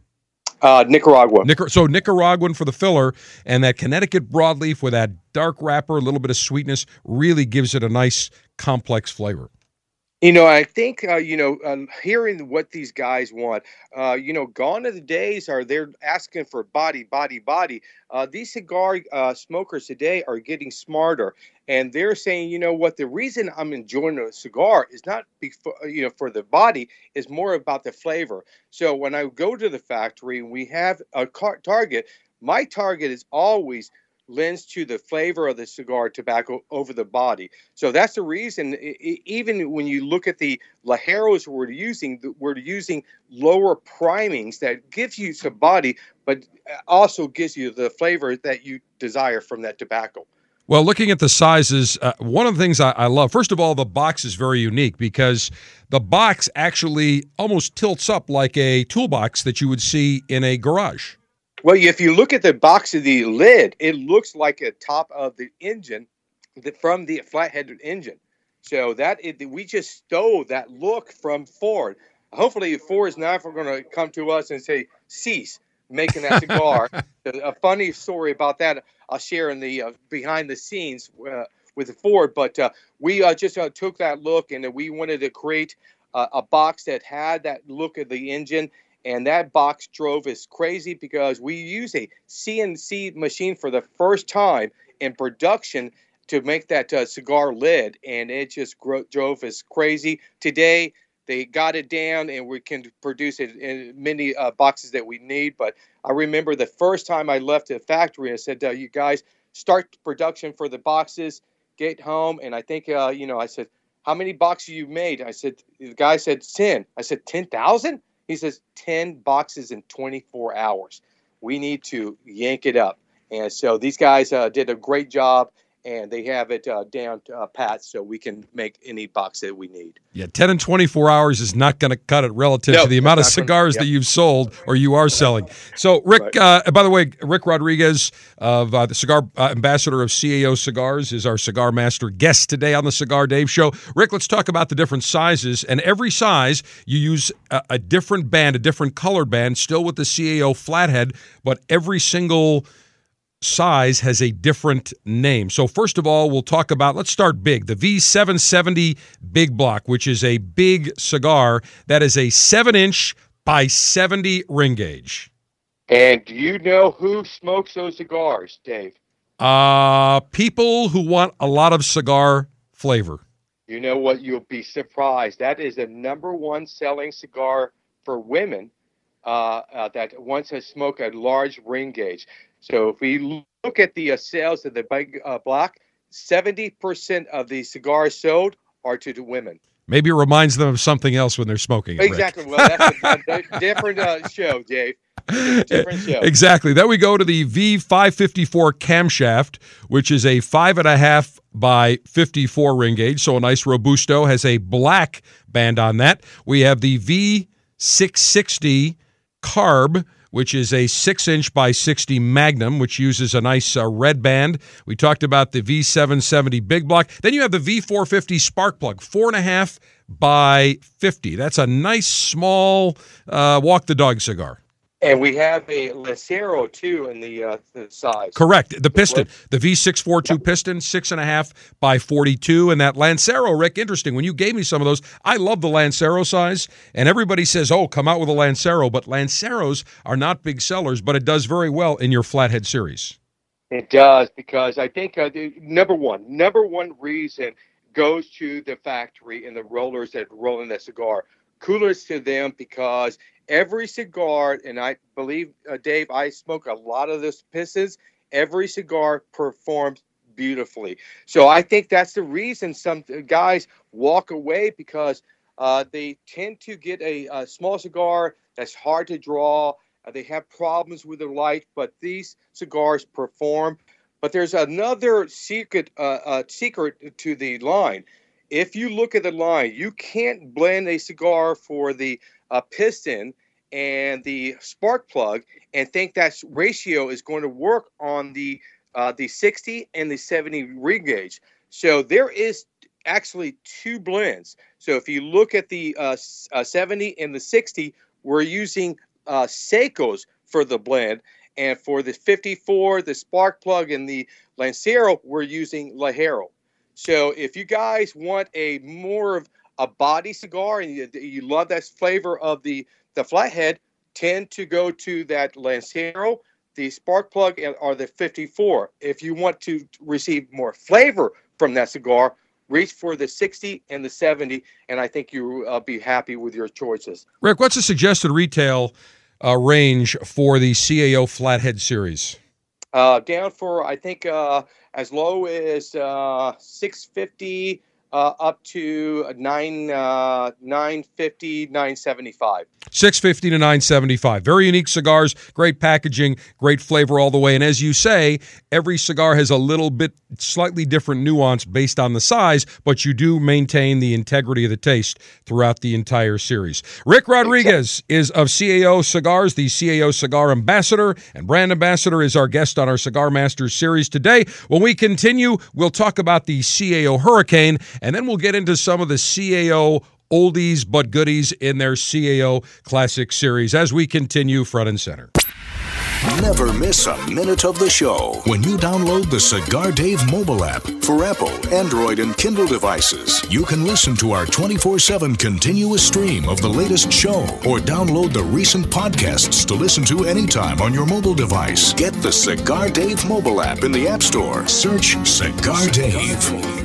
Uh, Nicaragua. Nicar- so Nicaraguan for the filler, and that Connecticut broadleaf with that dark wrapper, a little bit of sweetness, really gives it a nice complex flavor. You know, I think uh, you know, um, hearing what these guys want. Uh, you know, gone are the days are they're asking for body, body, body. Uh, these cigar uh, smokers today are getting smarter, and they're saying, you know what? The reason I'm enjoying a cigar is not before, you know for the body, is more about the flavor. So when I go to the factory and we have a car- target, my target is always lends to the flavor of the cigar tobacco over the body. So that's the reason. Even when you look at the Ligeros we're using, we're using lower primings that gives you some body, but also gives you the flavor that you desire from that tobacco. Well, looking at the sizes, uh, one of the things I, I, love, first of all, the box is very unique because the box actually almost tilts up like a toolbox that you would see in a garage. Well, if you look at the box of the lid, it looks like a top of the engine from the flathead engine. So that it, we just stole that look from Ford. Hopefully, Ford is never going to come to us and say, cease making that cigar. <laughs> a funny story about that I'll share in the uh, behind the scenes uh, with Ford. But uh, we uh, just uh, took that look and we wanted to create a box that had that look of the engine. And that box drove us crazy because we use a CNC machine for the first time in production to make that uh, cigar lid, and it just gro- drove us crazy. Today, they got it down and we can produce it in many uh, boxes that we need. But I remember the first time I left the factory, I said, uh, "You guys start production for the boxes, get home." And I think, uh, you know, I said, "How many boxes you made?" I said, "The guy said ten." I said, 10,000? He says, 10 boxes in 24 hours. We need to yank it up." And so these guys uh, did a great job and they have it uh, down uh, pat so we can make any box that we need. Yeah, 10 and 24 hours is not going to cut it relative no, to the amount of cigars gonna, that you've sold or you are selling. So, Rick, right. uh, by the way, Rick Rodriguez of uh, the cigar uh, ambassador of CAO Cigars is our cigar master guest today on the Cigar Dave Show. Rick, let's talk about the different sizes. And every size, you use a, a different band, a different colored band, still with the CAO flathead, but every single size has a different name. So, first of all, we'll talk about, let's start big the V770 Big Block, which is a big cigar that is a 7 inch by 70 ring gauge. And do you know who smokes those cigars, Dave? Uh, people who want a lot of cigar flavor. You know what? You'll be surprised. That is the number one selling cigar for women uh, uh, that wants to smoke a large ring gauge. So if we look at the uh, sales of the big uh, block, 70% of the cigars sold are to the women. Maybe it reminds them of something else when they're smoking. It, exactly. Well, that's a, a <laughs> different uh, show, Dave. <laughs> Different show. Exactly. Then we go to the V554 camshaft, which is a five and a half by 54 ring gauge. So a nice Robusto has a black band on that. We have the V660 carb which is a six inch by 60 Magnum, which uses a nice uh, red band. We talked about the V770 Big Block. Then you have the V450 Spark Plug, four and a half by 50. That's a nice small uh, walk the dog cigar. And we have a Lancero too in the, uh, the size. Correct. The piston, the V642 yep. piston, six and a half by 42. And that Lancero, Rick, interesting. When you gave me some of those, I love the Lancero size. And everybody says, oh, come out with a Lancero. But Lanceros are not big sellers, but it does very well in your flathead series. It does because I think uh, number one, number one reason goes to the factory and the rollers that roll in the cigar. Coolers to them because every cigar, and I believe, uh, Dave, I smoke a lot of this pisses. Every cigar performs beautifully. So I think that's the reason some guys walk away because uh, they tend to get a, a, small cigar that's hard to draw. Uh, they have problems with the light, but these cigars perform. But there's another secret uh, uh secret to the line. If you look at the line, you can't blend a cigar for the a piston and the spark plug and think that ratio is going to work on the uh, the 60 and the 70 ring gauge. So there is actually two blends. So if you look at the uh, uh, 70 and the 60, we're using uh, Secos for the blend. And for the 54, the spark plug, and the Lancero, we're using Ligero. So if you guys want a more of a body cigar and you, you love that flavor of the the flathead, tend to go to that Lancero, the spark plug, or the 54. If you want to receive more flavor from that cigar, reach for the 60 and the 70, and I think you'll uh, be happy with your choices. Rick, what's the suggested retail uh, range for the CAO Flathead series? Uh, down for I think uh, as low as uh, 650 uh, up to nine uh, nine fifty, nine seventy five. 650 to 975 very unique cigars. Great packaging. Great flavor all the way. And as you say every cigar has a little bit slightly different nuance based on the size but you do maintain the integrity of the taste throughout the entire series. Rick rodriguez is of cao cigars the cao cigar ambassador and brand ambassador is our guest on our cigar masters series today. When we continue we'll talk about the cao hurricane and then we'll get into some of the cao oldies but goodies in their CAO Classic Series as we continue front and center. Never miss a minute of the show when you download the Cigar Dave mobile app for Apple, Android, and Kindle devices. You can listen to our 24 7 continuous stream of the latest show or download the recent podcasts to listen to anytime on your mobile device. Get the Cigar Dave mobile app in the App Store. Search Cigar Dave.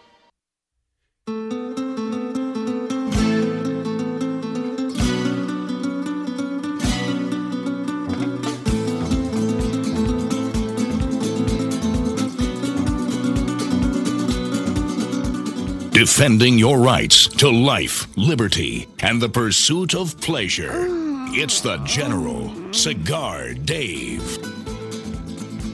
Defending your rights to life, liberty, and the pursuit of pleasure. It's the General Cigar Dave.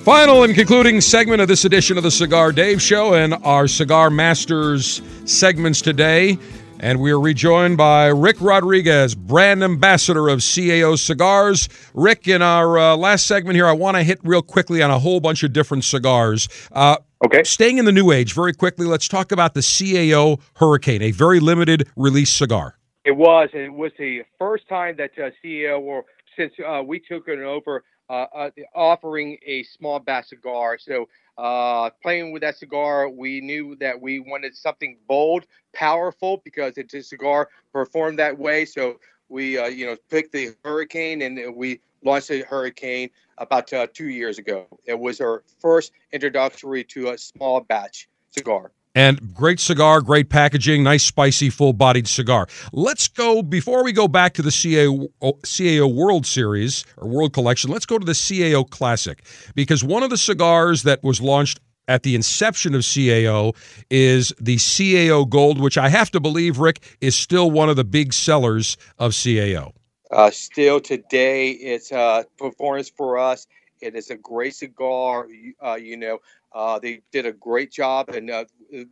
Final and concluding segment of this edition of the Cigar Dave Show and our Cigar Masters segments today. And we are rejoined by Rick Rodriguez, brand ambassador of CAO Cigars. Rick, in our uh, last segment here, I want to hit real quickly on a whole bunch of different cigars. Uh, okay. Staying in the new age, very quickly, let's talk about the CAO Hurricane, a very limited release cigar. It was. It was the first time that uh, CAO, or since uh, we took it over, uh, uh, offering a small batch cigar. So uh, playing with that cigar, we knew that we wanted something bold, powerful, because it's a cigar performed that way. So we, uh, you know, picked the Hurricane, and we launched a Hurricane about uh, two years ago. It was our first introductory to a small batch cigar. And great cigar, great packaging, nice, spicy, full bodied cigar. Let's go, before we go back to the CAO, CAO World Series or World Collection, let's go to the CAO Classic. Because one of the cigars that was launched at the inception of CAO is the CAO Gold, which I have to believe, Rick, is still one of the big sellers of CAO. Uh, still today, it's uh, performance for us. It is a great cigar. Uh, you know, uh, they did a great job, and uh,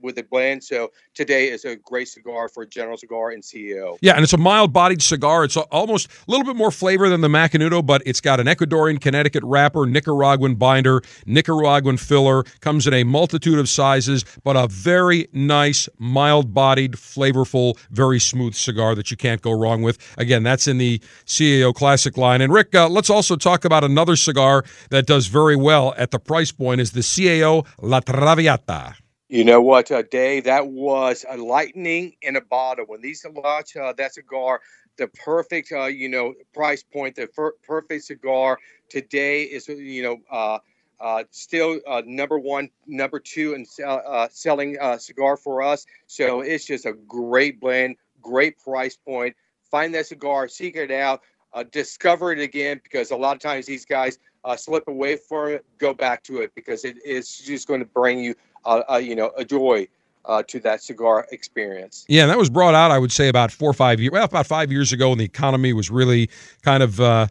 with the blend. So today is a great cigar for General Cigar and CAO. Yeah, and it's a mild-bodied cigar. It's almost a little bit more flavor than the Macanudo, but it's got an Ecuadorian Connecticut wrapper, Nicaraguan binder, Nicaraguan filler. Comes in a multitude of sizes, but a very nice, mild-bodied, flavorful, very smooth cigar that you can't go wrong with. Again, that's in the CAO Classic line. And Rick, uh, let's also talk about another cigar that does very well at the price point is the CAO La Traviata. You know what, uh, Dave? That was a lightning in a bottle. When these launched uh, that cigar, the perfect, uh, you know, price point, the perfect cigar today is, you know, uh, uh, still uh, number one, number two, and uh, selling uh, cigar for us. So it's just a great blend, great price point. Find that cigar, seek it out, uh, discover it again, because a lot of times these guys uh, slip away from it, go back to it because it's just going to bring you, you know, a joy uh, to that cigar experience. Yeah, that was brought out, I would say, about four or five years, well, about five years ago, when the economy was really kind of uh,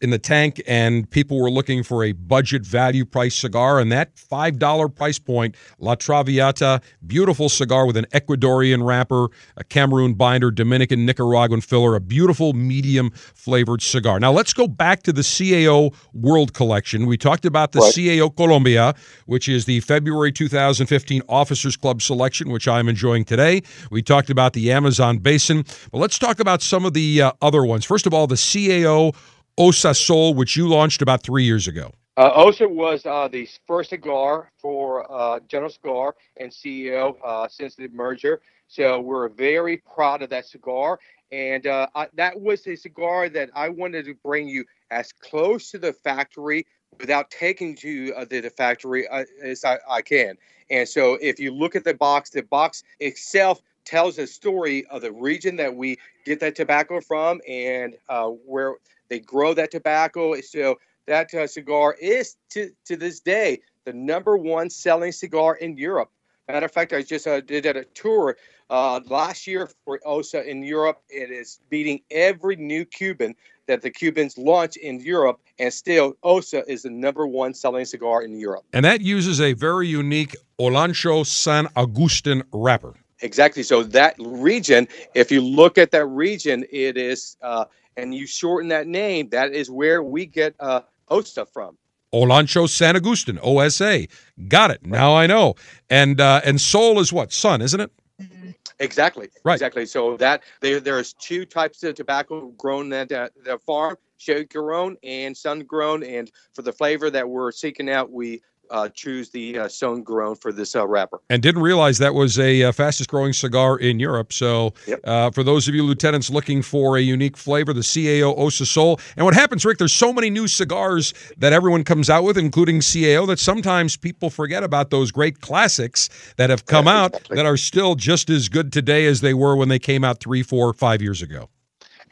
in the tank, and people were looking for a budget value price cigar, and that five dollar price point, La Traviata, beautiful cigar with an Ecuadorian wrapper, a Cameroon binder, Dominican Nicaraguan filler, a beautiful medium flavored cigar. Now let's go back to the CAO World Collection. We talked about the right. CAO Colombia, which is the February 2015 Officers Club selection which I'm enjoying today. We talked about the Amazon basin, but let's talk about some of the uh, other ones. First of all, the CAO Osa Sol, which you launched about three years ago. Uh, Osa was uh, the first cigar for uh, General Cigar and CAO uh, since the merger. So we're very proud of that cigar. And uh, I, that was a cigar that I wanted to bring you as close to the factory without taking to uh, the, the, factory uh, as I, I, can. And so if you look at the box, the box itself tells a story of the region that we get that tobacco from and uh, where they grow that tobacco. So that uh, cigar is to, to this day the number one selling cigar in Europe. Matter of fact, I just uh, did a tour uh, last year for OSA in Europe. It is beating every new Cuban that the Cubans launch in Europe, and still Osa is the number one selling cigar in Europe. And that uses a very unique Olancho San Agustin wrapper. Exactly. So that region, if you look at that region, it is, uh, and you shorten that name, that is where we get uh, Osa from. Olancho San Agustin, OSA. Got it. Now I know. And uh, and Sol is what? Sun, isn't it? Exactly. Right. Exactly. So that there there's two types of tobacco grown at the, the farm: shade-grown and sun-grown. And for the flavor that we're seeking out, we uh, choose the uh, Sun Grown for this uh, wrapper. And didn't realize that was a uh, fastest growing cigar in Europe. So, yep. Uh, for those of you lieutenants looking for a unique flavor, the CAO Osa Sol. And what happens, Rick? There's so many new cigars that everyone comes out with, including CAO, that sometimes people forget about those great classics that have come yeah, out exactly. that are still just as good today as they were when they came out three, four, five years ago.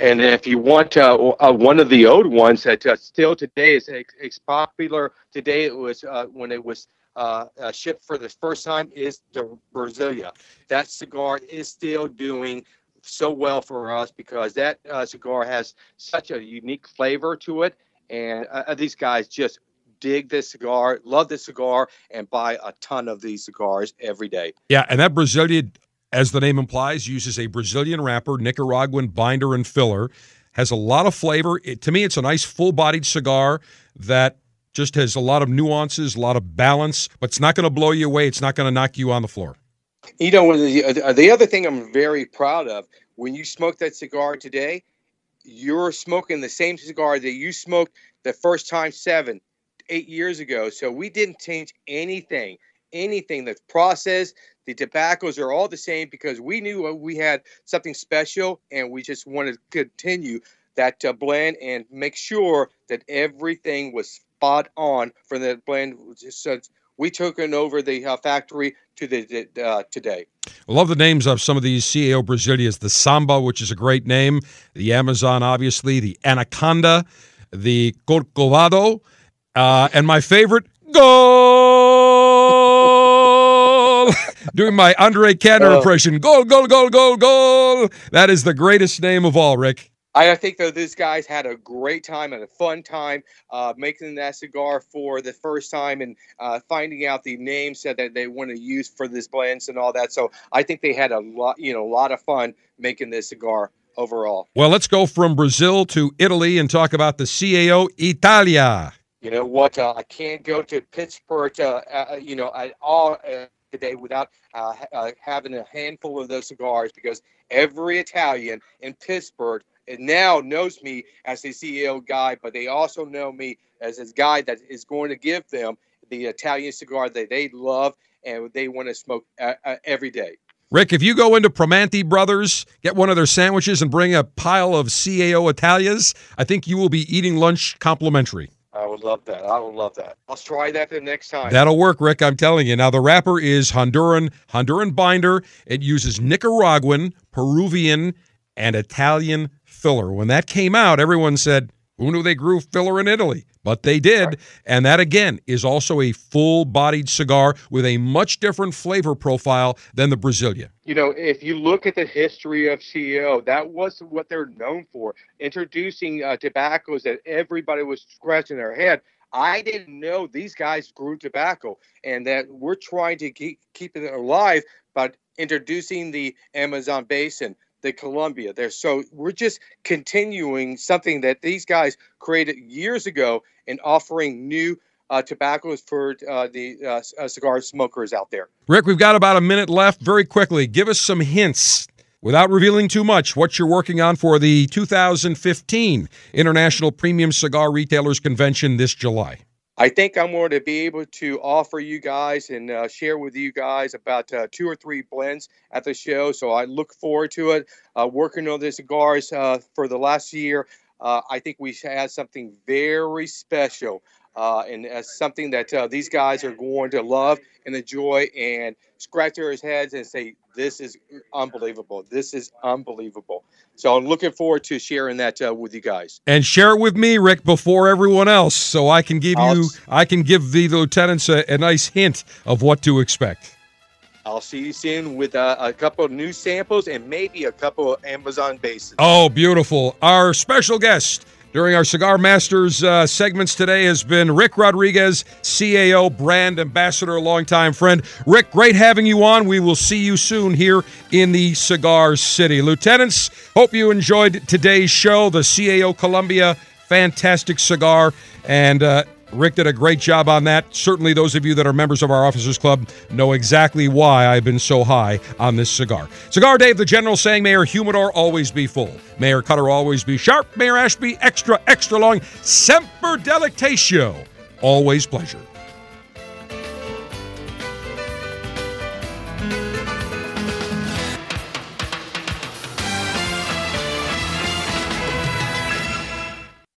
And if you want uh, uh, one of the old ones that uh, still today is ex- popular, today it was uh, when it was uh, uh, shipped for the first time is the Brazilia. That cigar is still doing so well for us because that cigar has such a unique flavor to it, and these guys just dig this cigar, love this cigar, and buy a ton of these cigars every day. Yeah, and that Brazilia as the name implies, uses a Brazilian wrapper, Nicaraguan binder, and filler. Has a lot of flavor. It, to me, it's a nice full bodied cigar that just has a lot of nuances, a lot of balance, but it's not going to blow you away. It's not going to knock you on the floor. You know, the, uh, the other thing I'm very proud of when you smoke that cigar today, you're smoking the same cigar that you smoked the first time seven, eight years ago. So we didn't change anything anything that's processed. The tobaccos are all the same because we knew we had something special and we just wanted to continue that uh, blend and make sure that everything was spot on for the blend. So we took it over the uh, factory to the uh, today. I love the names of some of these CAO Brazilias. The Samba, which is a great name. The Amazon, obviously. The Anaconda. The Corcovado. Uh, and my favorite, goal. Doing my Andrés Cantor oh. impression. Goal, goal, goal, goal, goal. That is the greatest name of all, Rick. I think though these guys had a great time and a fun time uh, making that cigar for the first time and uh, finding out the names that they want to use for this blends and all that. So I think they had a lot, you know, a lot of fun making this cigar overall. Well, let's go from Brazil to Italy and talk about the CAO Italia. You know what? Uh, I can't go to Pittsburgh, uh, uh, you know, at all uh, today without uh, uh, having a handful of those cigars because every Italian in Pittsburgh now knows me as the CAO guy, but they also know me as this guy that is going to give them the Italian cigar that they love and they want to smoke every day. Rick, if you go into Primanti Brothers, get one of their sandwiches, and bring a pile of CAO Italias, I think you will be eating lunch complimentary. I would love that. I would love that. I'll try that the next time. That'll work, Rick. I'm telling you. Now, the wrapper is Honduran, Honduran binder. It uses Nicaraguan, Peruvian, and Italian filler. When that came out, everyone said, who knew they grew filler in Italy? But they did. Right. And that, again, is also a full bodied cigar with a much different flavor profile than the Brazilia. You know, if you look at the history of CAO, that was what they're known for introducing uh, tobaccos that everybody was scratching their head. I didn't know these guys grew tobacco and that we're trying to keep, keep it alive by introducing the Amazon basin, the Colombia there. So we're just continuing something that these guys created years ago and offering new uh, tobaccos for uh, the uh, uh, cigar smokers out there. Rick, we've got about a minute left. Very quickly, give us some hints without revealing too much what you're working on for the 2015 International Premium Cigar Retailers Convention this July. I think I'm going to be able to offer you guys and uh, share with you guys about uh, two or three blends at the show. So I look forward to it. Uh, working on the cigars uh, for the last year, uh, I think we had something very special uh, and something that these guys are going to love and enjoy and scratch their heads and say, this is unbelievable. This is unbelievable. So I'm looking forward to sharing that uh, with you guys. And share it with me, Rick, before everyone else, so I can give I'll, you, I can give the lieutenants a, a, nice hint of what to expect. I'll see you soon with uh, a couple of new samples and maybe a couple of Amazon bases. Oh, beautiful! Our special guest during our Cigar Masters uh, segments today has been Rick Rodriguez, CAO brand ambassador, longtime friend. Rick, great having you on. We will see you soon here in the Cigar City. Lieutenants, hope you enjoyed today's show. The CAO Colombia fantastic cigar. And, uh, Rick did a great job on that. Certainly, those of you that are members of our Officers Club know exactly why I've been so high on this cigar. Cigar Dave, the general saying, Mayor humidor always be full. Mayor cutter always be sharp. Mayor Ashby extra, extra long. Semper delectatio. Always pleasure.